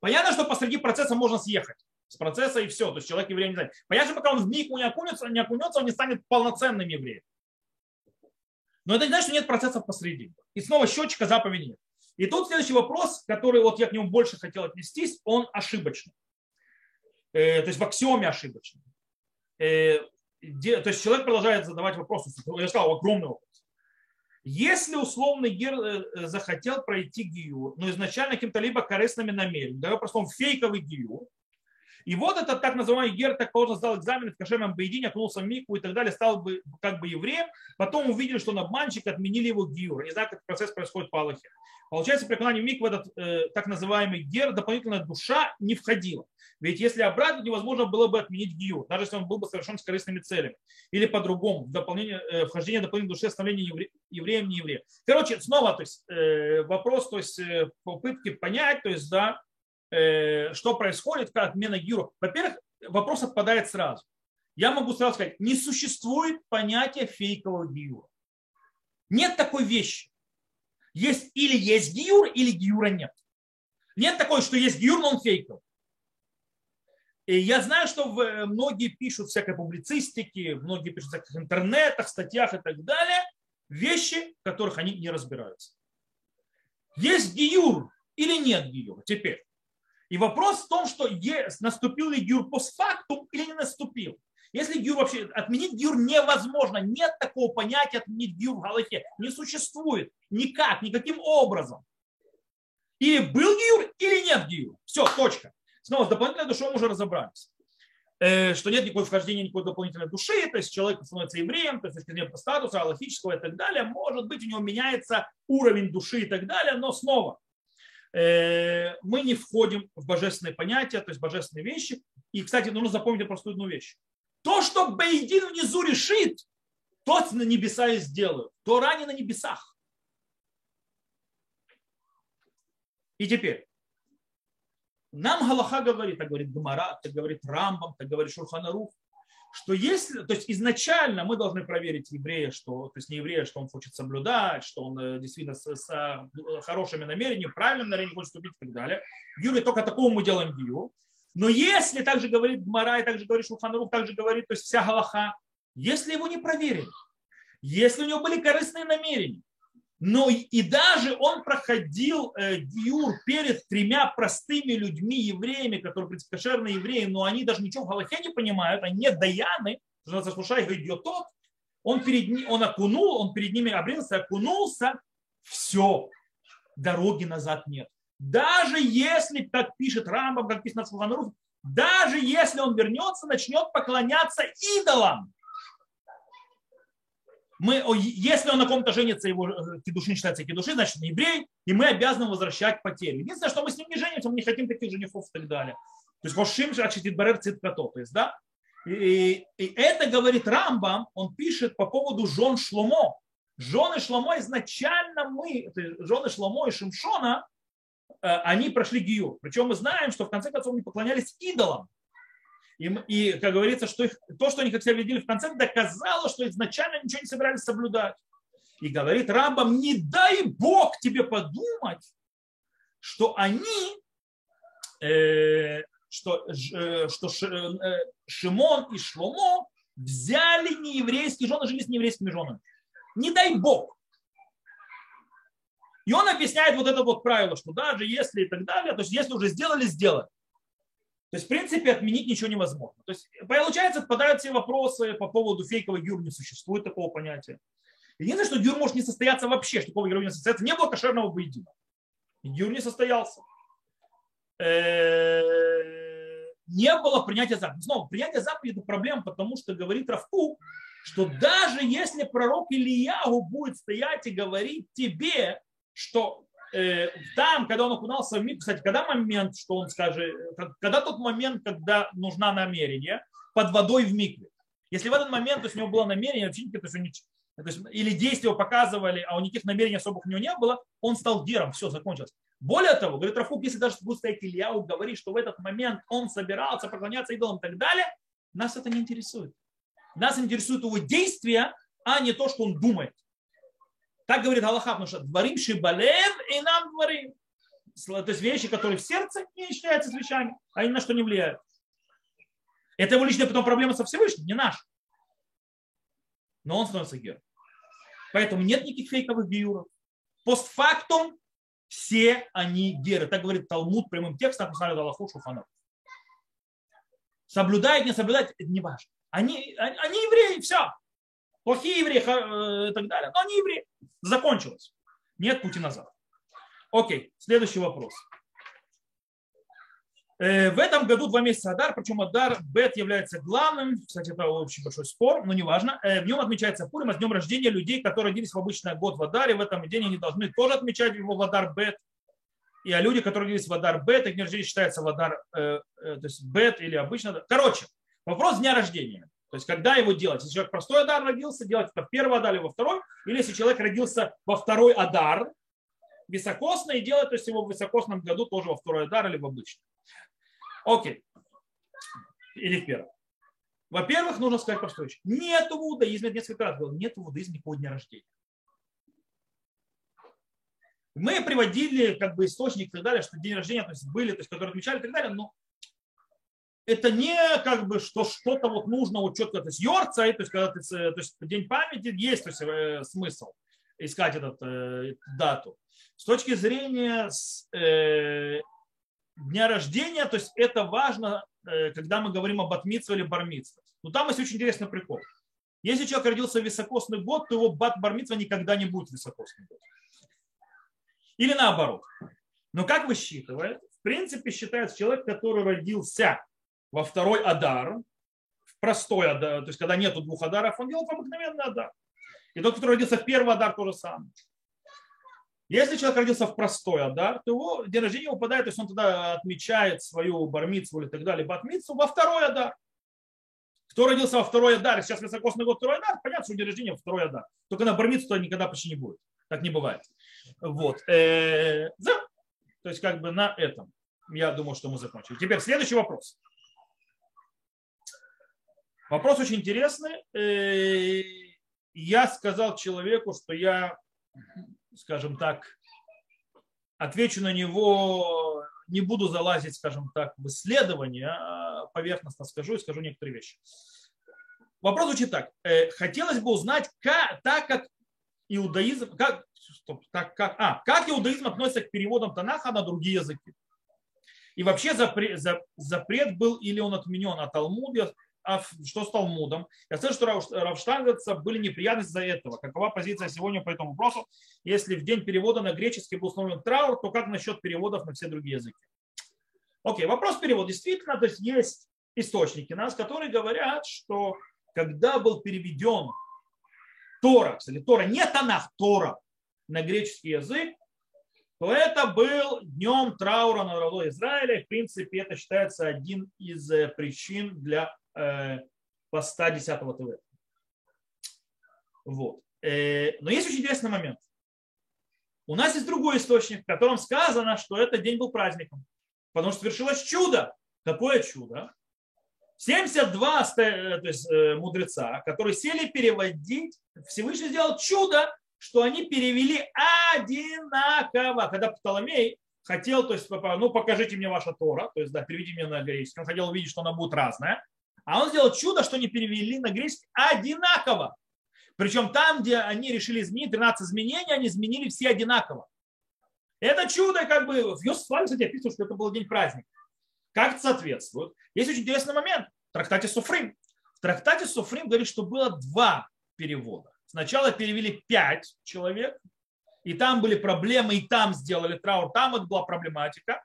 Понятно, что посреди процесса можно съехать с процесса и все. То есть человек еврей не знает. Понятно, пока он в мику не окунется, не окунется, он не станет полноценным евреем. Но это не значит, что нет процессов посреди. И снова счетчика заповеди нет. И тут следующий вопрос, который вот я к нему больше хотел отнестись, он ошибочный. Э, то есть в аксиоме ошибочный. Э, где, то есть человек продолжает задавать вопросы. Я сказал, огромный вопрос. Если условный гер э, захотел пройти гию, но изначально каким-то либо корыстными намерениями, давай просто он фейковый гию, И вот этот так называемый гер, так положено, сдал экзамен в кошерном боедине, окунулся в мику и так далее, стал бы как бы евреем. Потом увидели, что он обманщик, отменили его гиур. Не знаю, как процесс происходит по Аллахе. Получается, при в мик в этот э, так называемый гер дополнительная душа не входила. Ведь если обратно, невозможно было бы отменить гиур, даже если он был бы совершен с корыстными целями. Или по-другому, дополнение, э, вхождение дополнительной души, становление евре, евреем, не евреем. Короче, снова то есть, э, вопрос, то есть э, попытки понять, то есть, да, что происходит, как отмена гиру. Во-первых, вопрос отпадает сразу. Я могу сразу сказать, не существует понятия фейкового гиюра. Нет такой вещи. Есть или есть гиюр, или гиюра нет. Нет такой, что есть гиюр, но он фейковый. И я знаю, что многие пишут всякой публицистики, многие пишут в интернетах, статьях и так далее, вещи, в которых они не разбираются. Есть гиюр или нет гиюра? Теперь, и вопрос в том, что наступил ли гюр постфактум или не наступил. Если гюр вообще, отменить гюр невозможно, нет такого понятия отменить гюр в Галахе, не существует никак, никаким образом. Или был гюр, или нет гюр. Все, точка. Снова с дополнительной душой мы уже разобрались э, что нет никакого вхождения никакой дополнительной души, то есть человек становится евреем, то есть с точки зрения статуса, аллахического и так далее, может быть, у него меняется уровень души и так далее, но снова мы не входим в божественные понятия, то есть божественные вещи. И, кстати, нужно запомнить простую одну вещь. То, что Бейдин внизу решит, тот на небеса и сделают. То ранее на небесах. И теперь, нам Галаха говорит, так говорит Гамара, так говорит Рамбам, так говорит Шурханарух, что если, то есть изначально мы должны проверить еврея, что, то есть не еврея, что он хочет соблюдать, что он э, действительно с, с э, хорошими намерениями, правильным намерением хочет вступить и так далее. Гиюр, только такому мы делаем гиюр. Но если также говорит Мара, и также говорит Шуханарух, также говорит, то есть вся Галаха, если его не проверили, если у него были корыстные намерения, но и даже он проходил э, гиюр перед тремя простыми людьми, евреями, которые, кошерные евреи, но они даже ничего в Галахе не понимают, они не даяны, что называется, слушай, идет тот, он, перед ним, он окунул, он перед ними обрился, окунулся, все, дороги назад нет. Даже если, как пишет Рамбам, как пишет Нацлуханрух, даже если он вернется, начнет поклоняться идолам, мы, если он на ком-то женится, его э, кедуши не считается кедуши, значит он еврей, и мы обязаны возвращать потери. Единственное, что мы с ним не женимся, мы не хотим таких женихов и так далее. То есть Хошим значит Барер Циткато. То есть, да? И, и это говорит Рамбам, он пишет по поводу жен Шломо. Жены Шломо изначально мы, жены Шломо и Шимшона, э, они прошли гию. Причем мы знаем, что в конце концов они поклонялись идолам. И, и как говорится, что их, то, что они как себя видели в конце, доказало, что изначально ничего не собирались соблюдать. И говорит рабам, не дай Бог тебе подумать, что они, э, что, э, что э, Шимон и Шломо взяли нееврейские жены, жили с нееврейскими женами. Не дай Бог. И он объясняет вот это вот правило, что даже если и так далее, то есть если уже сделали, сделали. То есть, в принципе, отменить ничего невозможно. То есть, получается, отпадают все вопросы по поводу фейкового гюр, не существует такого понятия. Единственное, что гюр может не состояться вообще, что такого гюр не состояться. Не было кошерного поединка. Гюр не состоялся. Э, не было принятия заповеди. Снова, принятие заповеди – это проблема, потому что говорит Равку, что даже если пророк Ильягу будет стоять и говорить тебе, что там, когда он окунался в миг, кстати, когда момент, что он скажет, когда тот момент, когда нужна намерение, под водой в микве. Если в этот момент то есть, у него было намерение, вообще, то есть, то есть, или действия показывали, а у никаких намерений особых у него не было, он стал гером, все, закончилось. Более того, говорит Рафук, если даже будет стоять Ильяу, говорит, что в этот момент он собирался поклоняться идолам и так далее, нас это не интересует. Нас интересует его действия, а не то, что он думает. Так говорит Аллаха, потому что дворим шибалев и нам дворим. То есть вещи, которые в сердце не считаются с вещами, а ни на что не влияют. Это его личная потом проблема со Всевышним, не наш. Но он становится героем. Поэтому нет никаких фейковых геюров. Постфактум все они геры. Так говорит Талмуд прямым текстом, написали Аллаху Шуфанов. Соблюдает, не соблюдает, это не важно. Они, они, они евреи, все плохие евреи э, и так далее, но они евреи. Закончилось. Нет пути назад. Окей, следующий вопрос. Э, в этом году два месяца Адар, причем Адар Бет является главным, кстати, это очень большой спор, но неважно. Э, в нем отмечается Пурим, а с днем рождения людей, которые родились в обычный год в Адаре, в этом день они должны тоже отмечать его в Адар Бет. И а люди, которые родились в Адар Бет, их день рождения считается в Адар, э, э, то есть Бет или обычно. Короче, вопрос дня рождения. То есть когда его делать? Если человек простой Адар родился, делать это в первый Адар или во второй, или если человек родился во второй Адар, високосно и делать, то есть его в високосном году тоже во второй Адар или в обычном. Окей. Или в первом. Во-первых, нужно сказать простую вещь. Нет в иудаизме, несколько раз говорил, нет в иудаизме никакого дня рождения. Мы приводили как бы источник и так далее, что день рождения то есть были, то есть, которые отмечали и так далее, но это не как бы что что-то вот нужно вот четко, то есть йорца, то есть когда ты, то есть день памяти есть то есть, э, смысл искать этот э, дату. С точки зрения э, дня рождения, то есть это важно, э, когда мы говорим об атмитсве или бармитсве. Но там есть очень интересный прикол. Если человек родился в високосный год, то его бат бармитсва никогда не будет високосный год. Или наоборот. Но как высчитывает? В принципе, считается человек, который родился во второй адар, в простой адар, то есть когда нету двух адаров, он делает обыкновенный адар. И тот, который родился в первый адар, то же самое. Если человек родился в простой Адар, то его день рождения упадает, то есть он тогда отмечает свою бармицу или так далее, батмицу во второй Адар. Кто родился во второй Адар, сейчас высокосный год второй Адар, понятно, что день рождения второй Адар. Только на бармицу то никогда почти не будет. Так не бывает. Вот. Э, то есть как бы на этом. Я думаю, что мы закончили. Теперь следующий вопрос. Вопрос очень интересный. Э, я сказал человеку, что я скажем так, отвечу на него, не буду залазить, скажем так, в исследование, а поверхностно скажу и скажу некоторые вещи. Вопрос звучит так. Э, хотелось бы узнать, как, так как иудаизм, как, стоп, так, как, а, как иудаизм относится к переводам Танаха на другие языки. И вообще запрет, запрет был или он отменен от Талмуда, а что с Талмудом. Я слышу, что Равштангеца были неприятности за этого. Какова позиция сегодня по этому вопросу? Если в день перевода на греческий был установлен траур, то как насчет переводов на все другие языки? Окей, вопрос перевода. Действительно, то есть есть источники нас, которые говорят, что когда был переведен Тора, кстати, Тора, не Танах, Тора на греческий язык, то это был днем траура на народу Израиля. В принципе, это считается один из э, причин для Э, поста 10 ТВ. Вот. Э, но есть очень интересный момент. У нас есть другой источник, в котором сказано, что этот день был праздником. Потому что свершилось чудо. Какое чудо? 72 э, то есть, мудреца, которые сели переводить, Всевышний сделал чудо, что они перевели одинаково. Когда Птоломей хотел, то есть, ну, покажите мне ваша Тора, то есть, да, переведи мне на греческий. Он хотел увидеть, что она будет разная. А он сделал чудо, что не перевели на греческий одинаково. Причем там, где они решили изменить 13 изменений, они изменили все одинаково. Это чудо, как бы, в Йосиф кстати, описывает, что это был день праздника. Как это соответствует? Есть очень интересный момент в трактате Суфрим. В трактате Суфрим говорит, что было два перевода. Сначала перевели пять человек, и там были проблемы, и там сделали траур, там это была проблематика.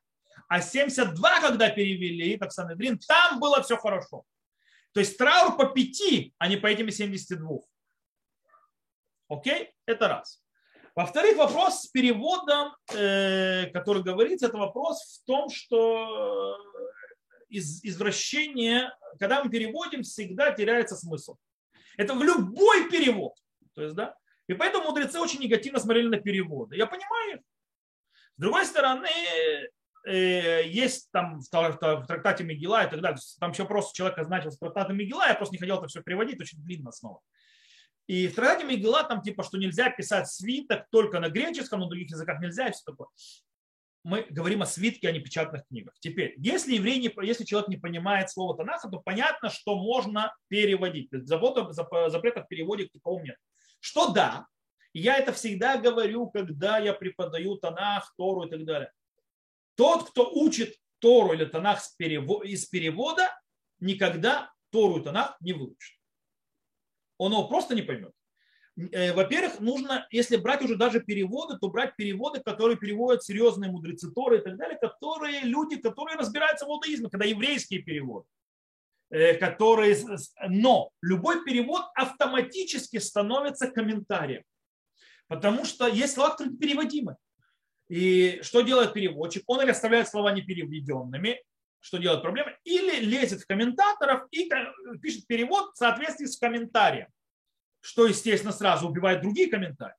А 72, когда перевели, как Санедрин, там было все хорошо. То есть траур по пяти, а не по этим 72. Окей? Это раз. Во-вторых, вопрос с переводом, э, который говорится, это вопрос в том, что из, извращение, когда мы переводим, всегда теряется смысл. Это в любой перевод. То есть, да? И поэтому мудрецы очень негативно смотрели на переводы. Я понимаю их. С другой стороны, Э, есть там в, трактате Мигила и так далее. Там еще просто человек значился в трактате Мигила, я просто не хотел это все переводить, очень длинно снова. И в трактате Мигила там типа, что нельзя писать свиток только на греческом, на других языках нельзя и все такое. Мы говорим о свитке, а не печатных книгах. Теперь, если еврей не, если человек не понимает слово Танаха, то понятно, что можно переводить. Запрета в переводе такого нет. Что да, я это всегда говорю, когда я преподаю Танах, Тору и так далее тот, кто учит Тору или Танах из перевода, никогда Тору и Танах не выучит. Он его просто не поймет. Э, во-первых, нужно, если брать уже даже переводы, то брать переводы, которые переводят серьезные мудрецы Торы и так далее, которые люди, которые разбираются в иудаизме, когда еврейские переводы. Э, которые, но любой перевод автоматически становится комментарием, потому что есть слова, которые. И что делает переводчик? Он или оставляет слова непереведенными, что делает проблема, или лезет в комментаторов и пишет перевод в соответствии с комментарием, что, естественно, сразу убивает другие комментарии.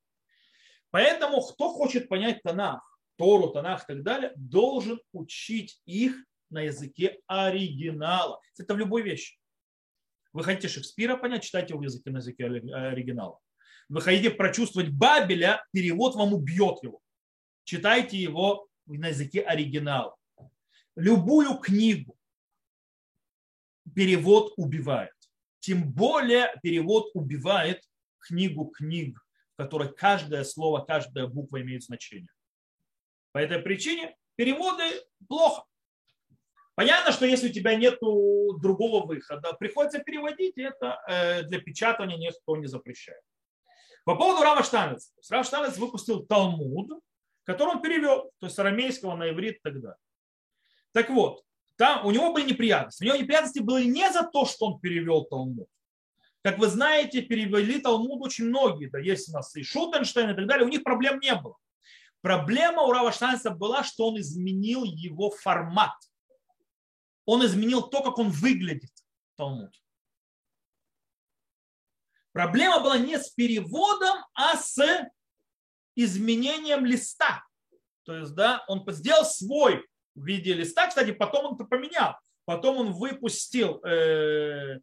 Поэтому, кто хочет понять Танах, Тору, Танах и так далее, должен учить их на языке оригинала. Это в любой вещи. Вы хотите Шекспира понять, читайте его языке на языке оригинала. Вы хотите прочувствовать Бабеля, перевод вам убьет его. Читайте его на языке оригинала. Любую книгу перевод убивает. Тем более перевод убивает книгу книг, в которой каждое слово, каждая буква имеет значение. По этой причине переводы плохо. Понятно, что если у тебя нет другого выхода, приходится переводить, и это э, для печатания никто не запрещает. По поводу Рава Штанец. Рав Штанец выпустил Талмуд, который он перевел, то есть с арамейского на иврит и так вот, там у него были неприятности. У него неприятности были не за то, что он перевел Талмуд. Как вы знаете, перевели Талмуд очень многие. Да, есть у нас и Шутенштейн и так далее. У них проблем не было. Проблема у Рава Штанца была, что он изменил его формат – он изменил то, как он выглядит, Талмуд. Проблема была не с переводом, а с изменением листа. То есть, да, он сделал свой в виде листа. Кстати, потом он это поменял. Потом он выпустил э,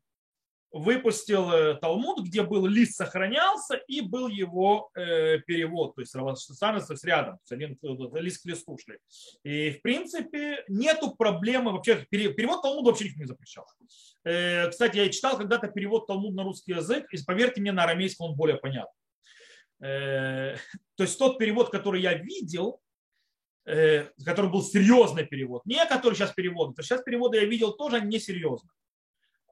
выпустил э, Талмуд, где был лист сохранялся и был его э, перевод, то есть становится рядом, один э, лист к листу шли. И в принципе нету проблемы вообще, перевод Талмуда вообще никто не запрещал. Кстати, я читал когда-то перевод Талмуд на русский язык, и поверьте мне, на арамейском он более понятен. То есть тот перевод, который я видел, который был серьезный перевод, не который сейчас перевод, то сейчас переводы я видел тоже несерьезно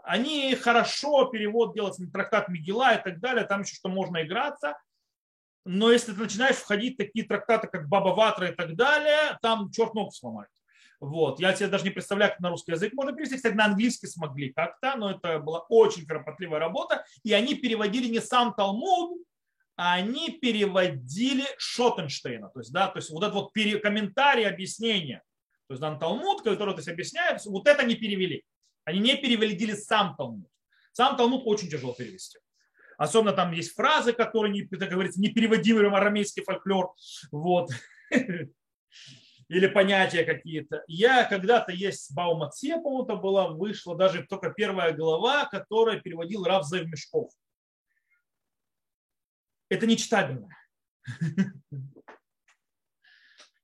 они хорошо перевод делать на трактат Мигела и так далее, там еще что можно играться. Но если ты начинаешь входить в такие трактаты, как Баба Ватра и так далее, там черт ногу сломает. Вот. Я себе даже не представляю, как на русский язык можно перевести. Кстати, на английский смогли как-то, но это была очень кропотливая работа. И они переводили не сам Талмуд, они переводили Шотенштейна. То есть, да, то есть вот этот вот комментарий, объяснение. То есть дан Талмуд, который то есть, объясняет, вот это не перевели. Они не перевели сам Талмуд. Сам Талмуд очень тяжело перевести. Особенно там есть фразы, которые, не, как говорится, непереводимый в арамейский фольклор. Вот. Или понятия какие-то. Я когда-то есть Бауматсе, по-моему, была, вышла даже только первая глава, которая переводил Рав Мешков. Это нечитабельно.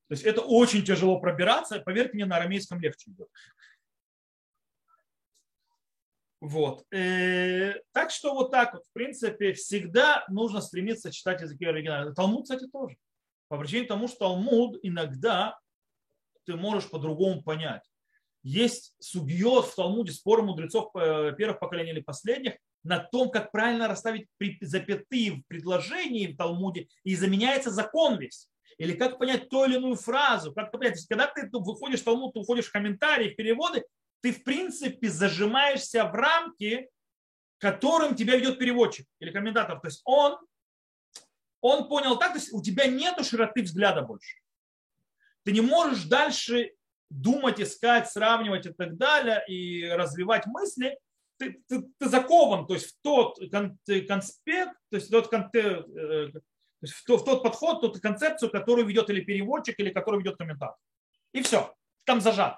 То есть это очень тяжело пробираться. Поверьте мне, на арамейском легче идет. Вот. Э, так что вот так вот, в принципе, всегда нужно стремиться читать языки оригинала. Талмуд, кстати, тоже. По причине тому, что Талмуд иногда ты можешь по-другому понять. Есть субьет в Талмуде, споры мудрецов э, первых поколений или последних, на том, как правильно расставить запятые в предложении в Талмуде, и заменяется закон весь. Или как понять ту или иную фразу. Как понять, когда ты выходишь в Талмуд, ты уходишь в комментарии, в переводы, ты в принципе зажимаешься в рамки, которым тебя ведет переводчик или комментатор. То есть он, он понял так, то есть у тебя нет широты взгляда больше. Ты не можешь дальше думать, искать, сравнивать и так далее, и развивать мысли, ты, ты, ты закован, то есть в тот конспект, то есть в тот, э, есть в тот, в тот подход, тот концепцию, которую ведет или переводчик, или которую ведет комментатор. И все, там зажат.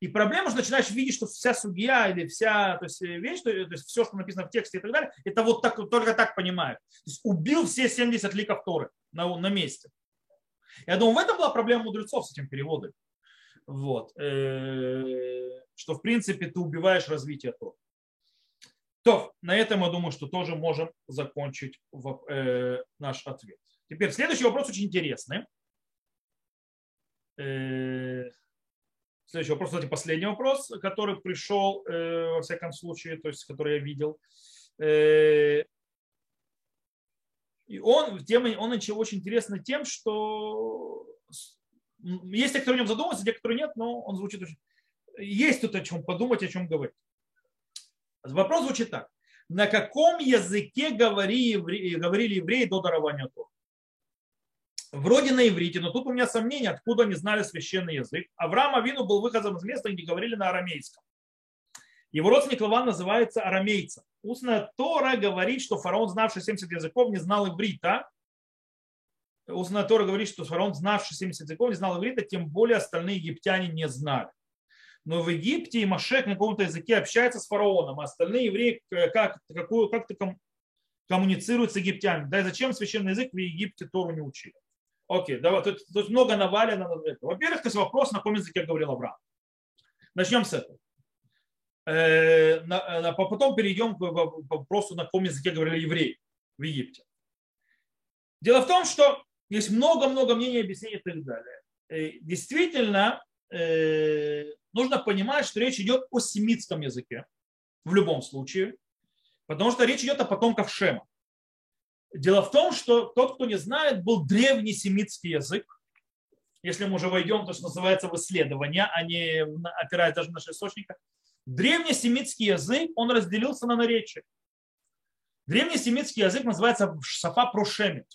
И проблема, что начинаешь видеть, что вся судья или вся то есть, э, вещь, то, есть все, что написано в тексте и так далее, это вот так, только так понимают. То есть убил все 70 ликов Торы на, на месте. Я думаю, в этом была проблема мудрецов с этим переводом. Вот. Э, что, в принципе, ты убиваешь развитие Торы. То, на этом я думаю, что тоже можем закончить э, наш ответ. Теперь следующий вопрос очень интересный. Следующий вопрос, кстати, последний вопрос, который пришел, э, во всяком случае, то есть, который я видел. Э, И он, тема, он очень интересный тем, что есть те, кто о нем задумывается, те, кто нет, но он звучит очень... Есть тут о чем подумать, о чем говорить. Вопрос звучит так. На каком языке говорили, евреи до дарования Тора? Вроде на иврите, но тут у меня сомнения, откуда они знали священный язык. Авраам Авину был выходом из места, где говорили на арамейском. Его родственник Лаван называется арамейцем. Устная Тора говорит, что фараон, знавший 70 языков, не знал иврита. Устная Тора говорит, что фараон, знавший 70 языков, не знал иврита, тем более остальные египтяне не знали. Но в Египте и Машек на каком-то языке общается с фараоном, а остальные евреи как, какую, как-то коммуницируют с египтянами. Да и зачем священный язык в Египте Тору не учили? Окей, давай, тут, тут много навалено. Во-первых, то есть вопрос, на каком языке говорил Авраам. Начнем с этого. Э, э, потом перейдем к вопросу, на каком языке говорили евреи в Египте. Дело в том, что есть много-много мнений, объяснений и так далее. Э, действительно, нужно понимать, что речь идет о семитском языке в любом случае, потому что речь идет о потомках Шема. Дело в том, что тот, кто не знает, был древний семитский язык. Если мы уже войдем, то, что называется в исследование, а не опираясь даже на наши источники, Древнесемитский язык, он разделился на наречия. Древнесемитский язык называется Шафа Прошемит.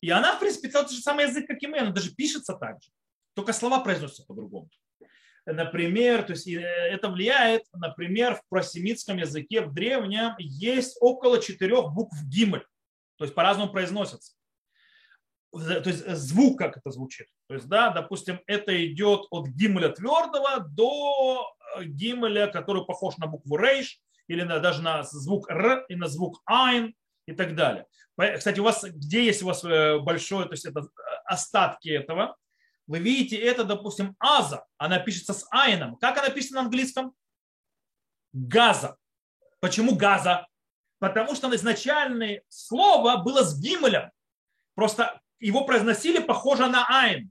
И она, в принципе, тот же самый язык, как и мы, она даже пишется так же. Только слова произносятся по-другому. Например, то есть э, это влияет, например, в просемитском языке в древнем есть около четырех букв гимель. То есть по-разному произносятся то есть звук, как это звучит. То есть, да, допустим, это идет от гиммеля твердого до э, гиммеля, который похож на букву рейш, или на, даже на звук р и на звук айн и так далее. Кстати, у вас, где есть у вас э, большое, то есть это э, остатки этого, вы видите, это, допустим, аза, она пишется с айном. Как она пишется на английском? Газа. Почему газа? Потому что изначальное слово было с гимелем. Просто его произносили похоже на айн.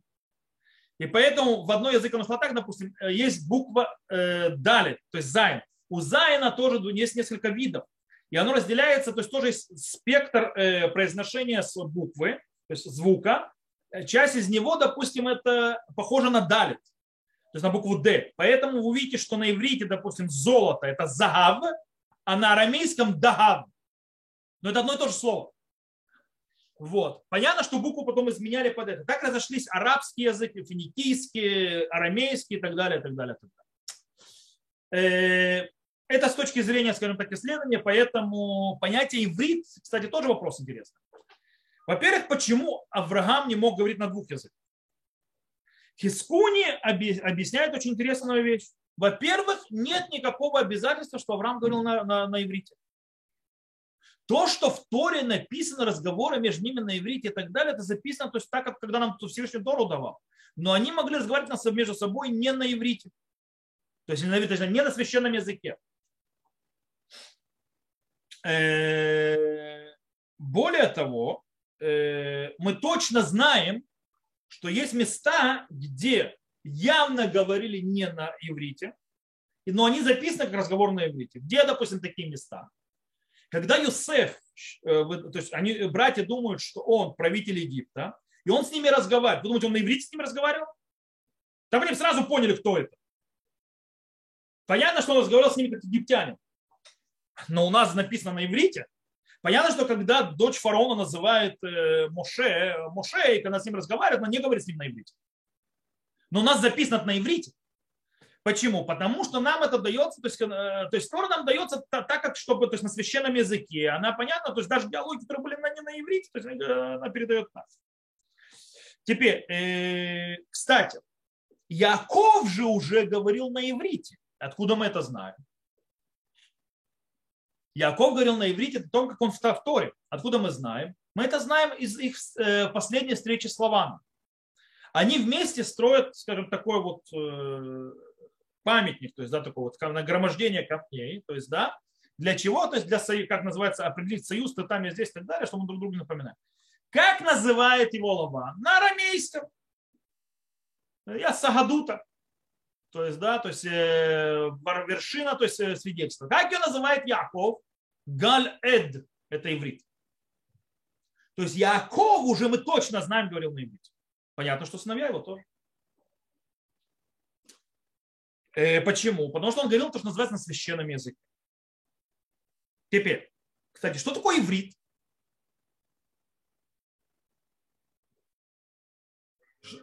И поэтому в одной языковом так, допустим, э, есть буква э, дали, то есть зайн. У зайна тоже есть несколько видов. И оно разделяется, то есть тоже есть спектр э, произношения с буквы, то есть звука. Э, часть из него, допустим, это похоже на далит, то есть на букву Д. Поэтому вы видите, что на иврите, допустим, золото – это загав, а на арамейском – дагав. Но это одно и то же слово. Вот. Понятно, что букву потом изменяли под это. Так разошлись арабский язык, финикийский, арамейский и так далее, и так далее. И так далее. Э, это с точки зрения, скажем так, исследования, поэтому понятие иврит, кстати, тоже вопрос интересный. Во-первых, почему Авраам не мог говорить на двух языках? Хискуни объясняет очень интересную вещь. Во-первых, нет никакого обязательства, что Авраам говорил на, на, на иврите. То, что в Торе написано, разговоры между ними на иврите и так далее, это записано, то есть так, как когда нам Всевышний Тору давал. Но они могли разговаривать между собой не на иврите. То есть не на священном языке. Э, более того, э, мы точно знаем, что есть места, где явно говорили не на иврите, но они записаны как разговор на иврите. Где, допустим, такие места? Когда Юсеф, э, то есть они, братья думают, что он правитель Египта, и он с ними разговаривает. Вы думаете, он на иврите с ними разговаривал? Там они сразу поняли, кто это. Понятно, что он разговаривал с ними как египтянин. Но у нас написано на иврите. Понятно, что когда дочь фараона называет э, Моше, Моше, и когда с ним разговаривает, она не говорит с ним на иврите. Но у нас записано на иврите. Почему? Потому что нам это дается, то есть, э, то есть Тора нам дается так, как, чтобы, то есть на священном языке. Она понятна, то есть даже диалоги, которые были на, не на иврите, то есть э, она передает нас. Теперь, кстати, Яков же уже говорил на иврите. Откуда мы это знаем? Яков говорил на иврите о том, как он в Торе. Откуда мы знаем? Мы это знаем из их последней встречи с Лаваном. Они вместе строят, скажем, такой вот памятник, то есть, да, такое вот нагромождение камней, то есть, да, для чего? То есть для, как называется, определить союз, ты там и здесь и так далее, чтобы мы друг другу напоминаем. Как называет его Лаван? На арамейском. Я Сагадута. То есть, да, то есть э, вершина, то есть э, свидетельство. Как ее называет Яков? Галь-эд. Это иврит. То есть Яков уже мы точно знаем, говорил на иврите. Понятно, что сыновья его тоже. Э, почему? Потому что он говорил то, что называется на священном языке. Теперь, кстати, что такое иврит?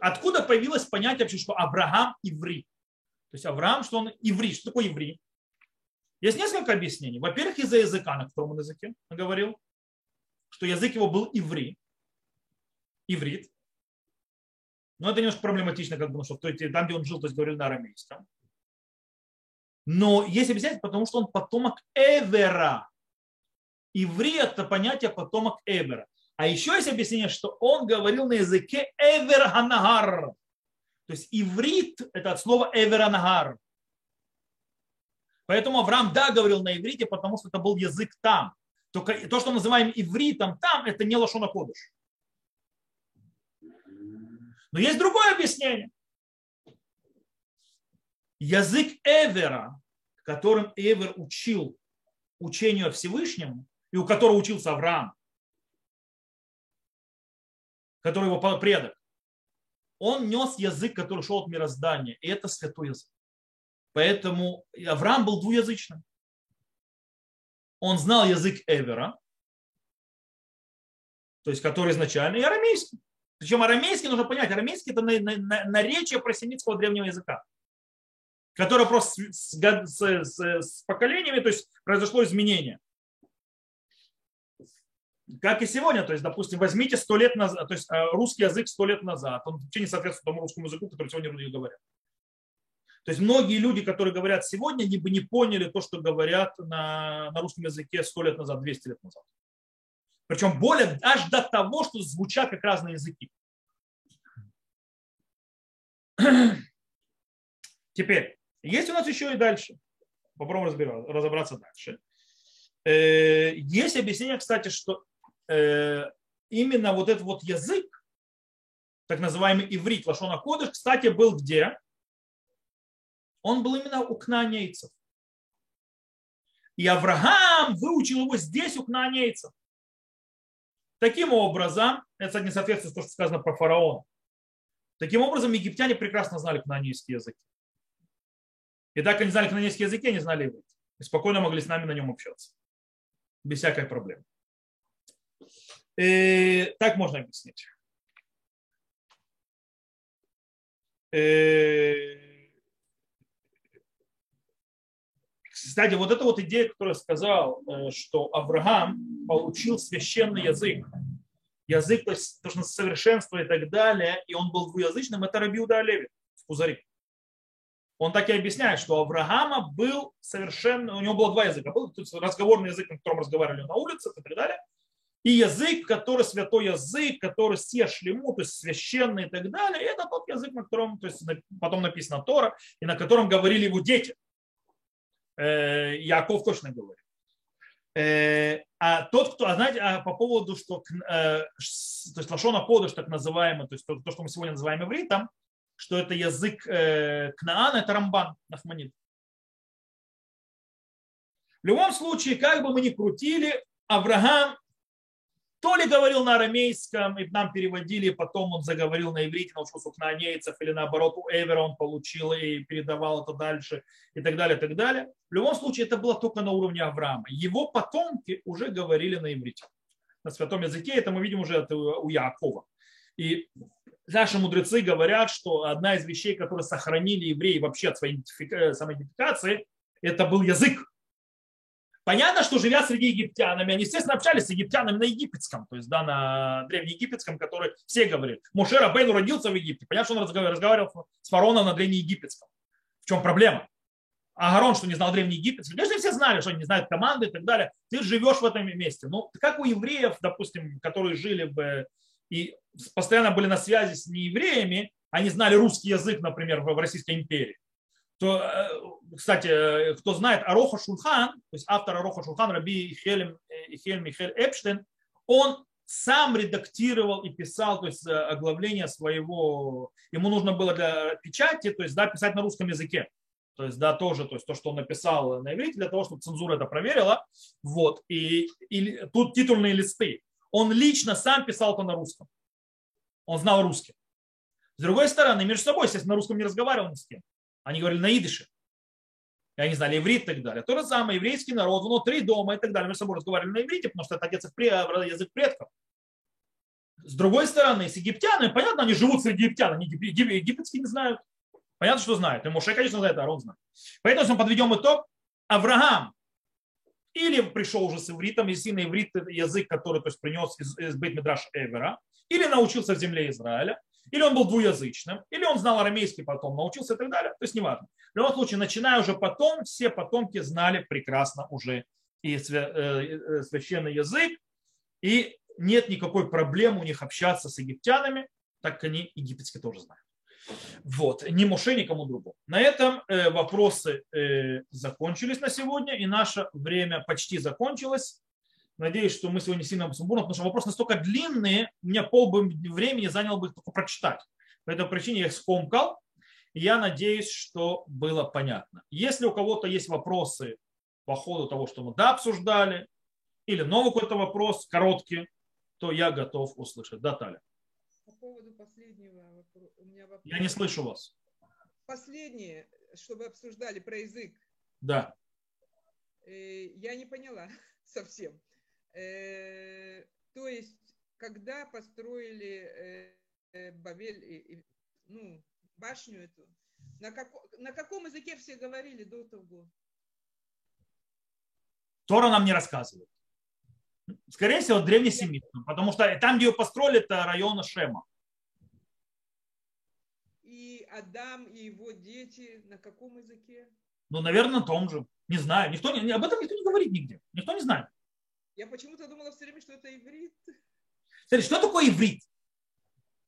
Откуда появилось понятие вообще, что Авраам иври? То есть Авраам, что он иври. Что такое иври? Есть несколько объяснений. Во-первых, из-за языка, на котором он языке говорил, что язык его был иври, иврит. Но это немножко проблематично, как бы, что там, где он жил, то есть говорил на арамейском. Но есть объяснение, потому что он потомок Эвера. Иври – это понятие потомок Эвера. А еще есть объяснение, что он говорил на языке Эвер Ханагар. То есть иврит – это от слова Эвер Ханагар. Поэтому Авраам, да, говорил на иврите, потому что это был язык там. Только то, что мы называем ивритом там, это не лошона кодыш. Но есть другое объяснение язык Эвера, которым Эвер учил учению Всевышнему, и у которого учился Авраам, который его предок, он нес язык, который шел от мироздания, и это святой язык. Поэтому Авраам был двуязычным. Он знал язык Эвера, то есть который изначально, и арамейский. Причем арамейский, нужно понять, арамейский это наречие просемитского древнего языка которое просто с, с, с, с поколениями, то есть произошло изменение. Как и сегодня, то есть, допустим, возьмите сто лет назад, то есть э, русский язык сто лет назад, он вообще не соответствует тому русскому языку, который сегодня люди говорят. То есть многие люди, которые говорят сегодня, они бы не поняли то, что говорят на, на русском языке сто лет назад, 200 лет назад. Причем более аж до того, что звучат как разные языки. Теперь, есть у нас еще и дальше. Попробуем разобраться дальше. Э, есть объяснение, кстати, что э, именно вот этот вот язык, так называемый иврит, лашона кодыш, кстати, был где? Он был именно у кнаанейцев. И Авраам выучил его здесь у кнаанейцев. Таким образом, это не соответствует тому, что сказано про фараона. Таким образом, египтяне прекрасно знали кнаанейский язык. И так они знали канонейский язык, они знали иврит. И спокойно могли с нами на нем общаться. Без всякой проблемы. И так можно объяснить. И... Кстати, вот эта вот идея, которую я сказал, э, что Авраам получил священный язык, язык, то есть то, что совершенство и так далее, и он был двуязычным, это Рабиуда Олеви в Кузаре он так и объясняет, что у Авраама был совершенно, у него было два языка. Был разговорный язык, на котором разговаривали на улице и так далее. И язык, который святой язык, который все шлему, то есть священный и так далее. Это тот язык, на котором то есть, потом написано Тора, и на котором говорили его дети. Э, Яков точно говорит. Э, а тот, кто, а знаете, а по поводу, что э, то есть Лашона Кодыш, так называемый, то есть то, что мы сегодня называем ивритом, что это язык Кнаана, это Рамбан, Нахманит. В любом случае, как бы мы ни крутили, Авраам то ли говорил на арамейском, и нам переводили, потом он заговорил на иврите, научился у кнаанейцев, или наоборот у Эвера он получил и передавал это дальше, и так далее, и так далее. В любом случае, это было только на уровне Авраама. Его потомки уже говорили на иврите. На святом языке, это мы видим уже у Якова. И наши мудрецы говорят, что одна из вещей, которые сохранили евреи вообще от своей э, самоидентификации, это был язык. Понятно, что живя среди египтянами, они, естественно, общались с египтянами на египетском, то есть да, на древнеегипетском, который все говорят. Мушер Бейну родился в Египте. Понятно, что он разговаривал с фараоном на древнеегипетском. В чем проблема? Агарон, что не знал древнеегипетский. Конечно, все знали, что они не знают команды и так далее. Ты живешь в этом месте. Ну, как у евреев, допустим, которые жили в и постоянно были на связи с неевреями, они знали русский язык, например, в Российской империи, то, э, кстати, э, кто знает Ароха Шульхан, то есть автор Ароха Шульхан, Раби Ихель, э, Ихель Михель Эпштейн, он сам редактировал и писал, то есть оглавление своего, ему нужно было для печати, то есть да, писать на русском языке. То есть, да, тоже, то есть то, что он написал на иврите, для того, чтобы цензура это проверила. Вот. И, и тут титульные листы Он лично сам писал это на русском. Он знал русский. С другой стороны, между собой, естественно, на русском не разговаривал ни с кем. Они говорили на идыше. И они знали иврит и так далее. То же самое, еврейский народ внутри дома и так далее. Между собой разговаривали на иврите, потому что это отец язык предков. С другой стороны, с египтянами, понятно, они живут среди египтян, они египетские не знают. Понятно, что знают. И Моше, конечно, знает, Арон знает. Поэтому, если мы подведем итог, Авраам или пришел уже с ивритом, если на иврит язык, который то есть, принес из, из Бейт Эвера, или научился в земле Израиля, или он был двуязычным, или он знал арамейский потом, научился и так далее. То есть неважно. В любом случае, начиная уже потом, все потомки знали прекрасно уже и э, э, священный язык, и нет никакой проблемы у них общаться с египтянами, так как они египетский тоже знают. Вот, ни Моше, никому другому. На этом э, вопросы закончились на сегодня, и наше время почти закончилось. Надеюсь, что мы сегодня сильно сумбурно, потому что вопросы настолько длинные, у меня пол времени заняло бы только прочитать. По этой причине я их скомкал. Я надеюсь, что было понятно. Если у кого-то есть вопросы по ходу того, что мы да, обсуждали, или новый какой-то вопрос, короткий, то я готов услышать. Да, Таля. По поводу последнего вопроса. У меня вопрос. Я не слышу вас. Последнее, чтобы обсуждали про язык. Да. Э, я не поняла совсем. Э, то есть, когда построили э, Бавель, ну, башню эту, на, как, на каком языке все говорили до того? Тора нам не рассказывает. Скорее всего, древнесемитском, потому что там, где ее построили, это район Шема. И Адам и его дети на каком языке? Ну, наверное, на том же. Не знаю. Никто не, об этом никто не говорит нигде. Никто не знает. Я почему-то думала все время, что это иврит. Смотри, что такое иврит?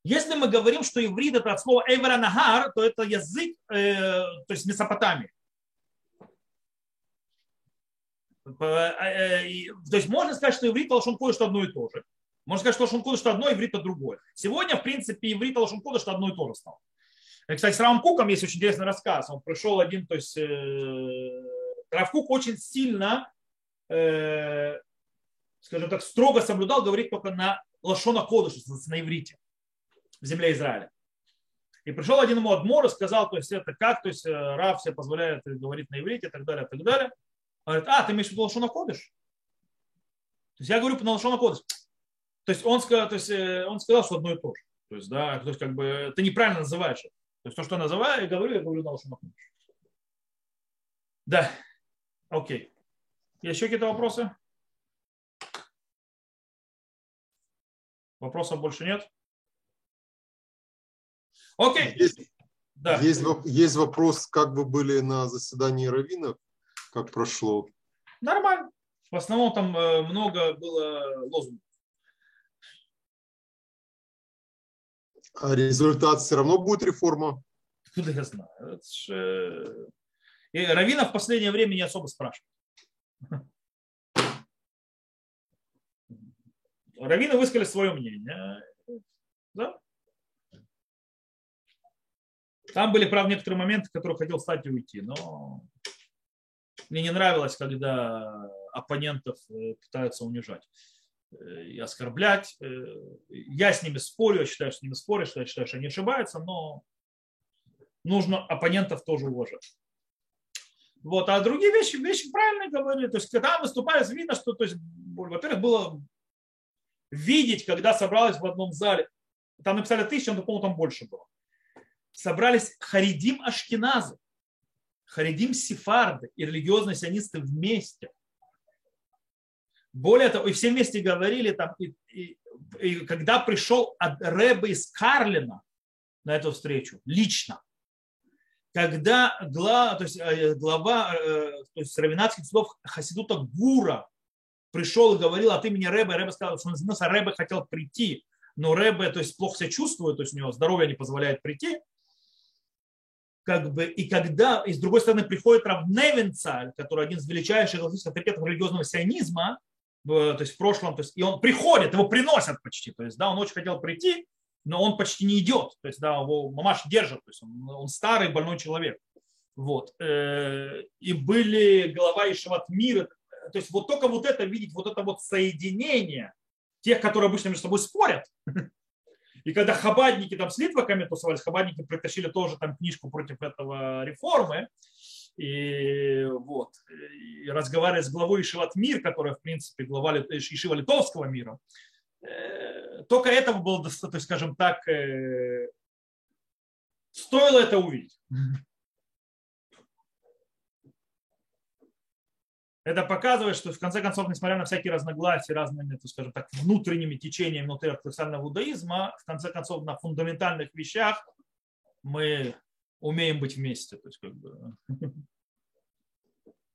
Если мы говорим, что иврит это от слова эвера нагар, то это язык, э, то есть Месопотамии. Э, э, то есть можно сказать, что иврит и лошон что одно и то же. Можно сказать, что лошон кодыш что одно, иврит это другое. Сегодня, в принципе, иврит и лошон кодыш что одно и то же стало. И, кстати, с Равом Куком есть очень интересный рассказ. Он пришел один, то есть э, Рав Кук очень сильно, э, скажем так, строго соблюдал, говорить только на лошона кодыш, на иврите, в земле Израиля. И пришел один ему адмор и сказал, то есть это как, то есть Рав себе позволяет говорить на иврите и так далее, и так далее. Говорит, а, ты имеешь в виду Лошона Кодыш? То есть я говорю на Лошона Кодыш. То есть он сказал, то есть э, он сказал, что одно и то же. То есть, да, то есть как бы ты неправильно называешь это. То есть то, что я называю, я говорю, я говорю на Лошона Кодыш. Да, окей. Еще какие-то вопросы? Вопросов больше нет? Окей. Есть, да. есть, есть вопрос, как вы были на заседании раввинов как прошло? Нормально. В основном там э, много было лозунгов. А результат все равно будет реформа? Куда я знаю. Это ж, э, И Равина в последнее время не особо спрашивает. Равины высказали свое мнение. Да? Там были, правда, некоторые моменты, в которых хотел встать и уйти, но мне не нравилось, когда оппонентов э, пытаются унижать э, и оскорблять. Э, я с ними спорю, я считаю, что с ними спорю, я считаю, что они ошибаются, но нужно оппонентов тоже уважать. Вот, а другие вещи, вещи правильные говорили. То есть, когда выступали, видно, что, то есть, во-первых, было видеть, когда собралось в одном зале, там написали тысячу, но, по-моему, там больше было. Собрались Харидим Ашкиназы. Харидим Сефарды и религиозные сионисты вместе. Более того, и все вместе говорили, там, и, и, и когда пришел Рэбе из Карлина на эту встречу, лично, когда глава, то есть, э, глава э, то есть, равенатских судов Хасидута Гура пришел и говорил от имени Рэбе, Рэбе сказал, что Рэбе хотел прийти, но Рэбе то есть, плохо себя чувствует, то есть у него здоровье не позволяет прийти, как бы, и когда, и с другой стороны, приходит Равневенцаль, который один из величайших авторитетов религиозного сионизма, то есть в прошлом, то есть, и он приходит, его приносят почти, то есть, да, он очень хотел прийти, но он почти не идет, то есть, да, его мамаш держит, то есть, он, он старый больной человек, вот, э, и были голова и шват мира, то есть, вот только вот это видеть, вот это вот соединение тех, которые обычно между собой спорят. И когда хабадники там с литваками тусовались, хабадники притащили тоже там книжку против этого реформы, и, вот, и разговаривая с главой Ишиват Мир, которая, в принципе, глава Ишива Литовского мира, э, только этого было достаточно, скажем так, э, стоило это увидеть. Это показывает, что в конце концов, несмотря на всякие разногласия разными, так скажем так, внутренними течениями внутри ортодоксального иудаизма, в конце концов, на фундаментальных вещах мы умеем быть вместе. То есть, как бы...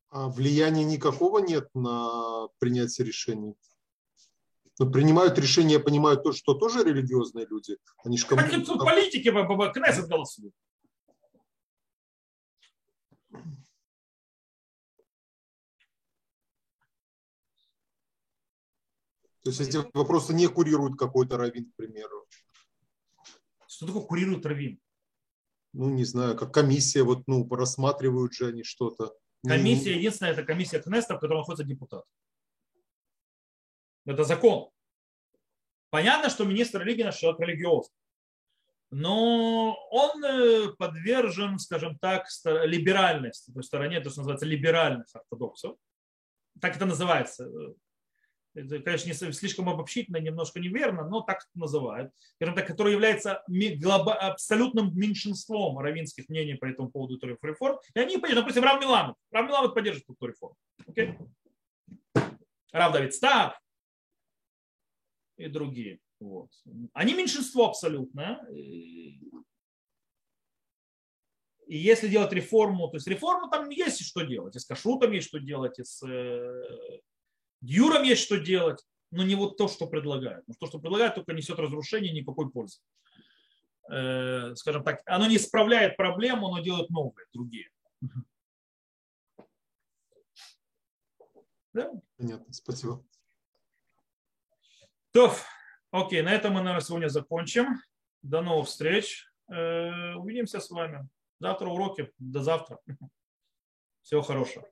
А влияния никакого нет на принятие решений? Но принимают решения, понимают то, что тоже религиозные люди. Они же кому... Политики, Кнессет голосуют. То есть эти вопросы не курирует какой-то раввин, к примеру. Что такое курирует раввин? Ну, не знаю, как комиссия, вот, ну, рассматривают же они что-то. Комиссия, единственная, это комиссия Кнеста, в которой находится депутат. Это закон. Понятно, что министр религии наш человек религиозный. Но он э, подвержен, скажем так, либеральности, то есть стороне, то, что называется либеральность ортодоксов. Так это называется это, конечно, не слишком обобщительно, немножко неверно, но так называют, скажем так, который является абсолютным меньшинством равинских мнений по этому поводу Торев реформ. И они поддерживают, допустим, Рав Миламет. Рав Миламет поддерживает эту реформу. Okay? Рав Давид Став и другие. Вот. Они меньшинство абсолютно. И если делать реформу, то есть реформу там есть что делать, и с кашрутом есть что делать, и с э, Юрам есть что делать, но не вот то, что предлагают. то, что предлагают, только несет разрушение, никакой пользы. Э, скажем так, оно не исправляет проблему, но делает новые, другие. Да? Понятно, спасибо. То, окей, на этом мы, наверное, сегодня закончим. До новых встреч. Э, увидимся с вами. Завтра уроки. До завтра. Всего хорошего.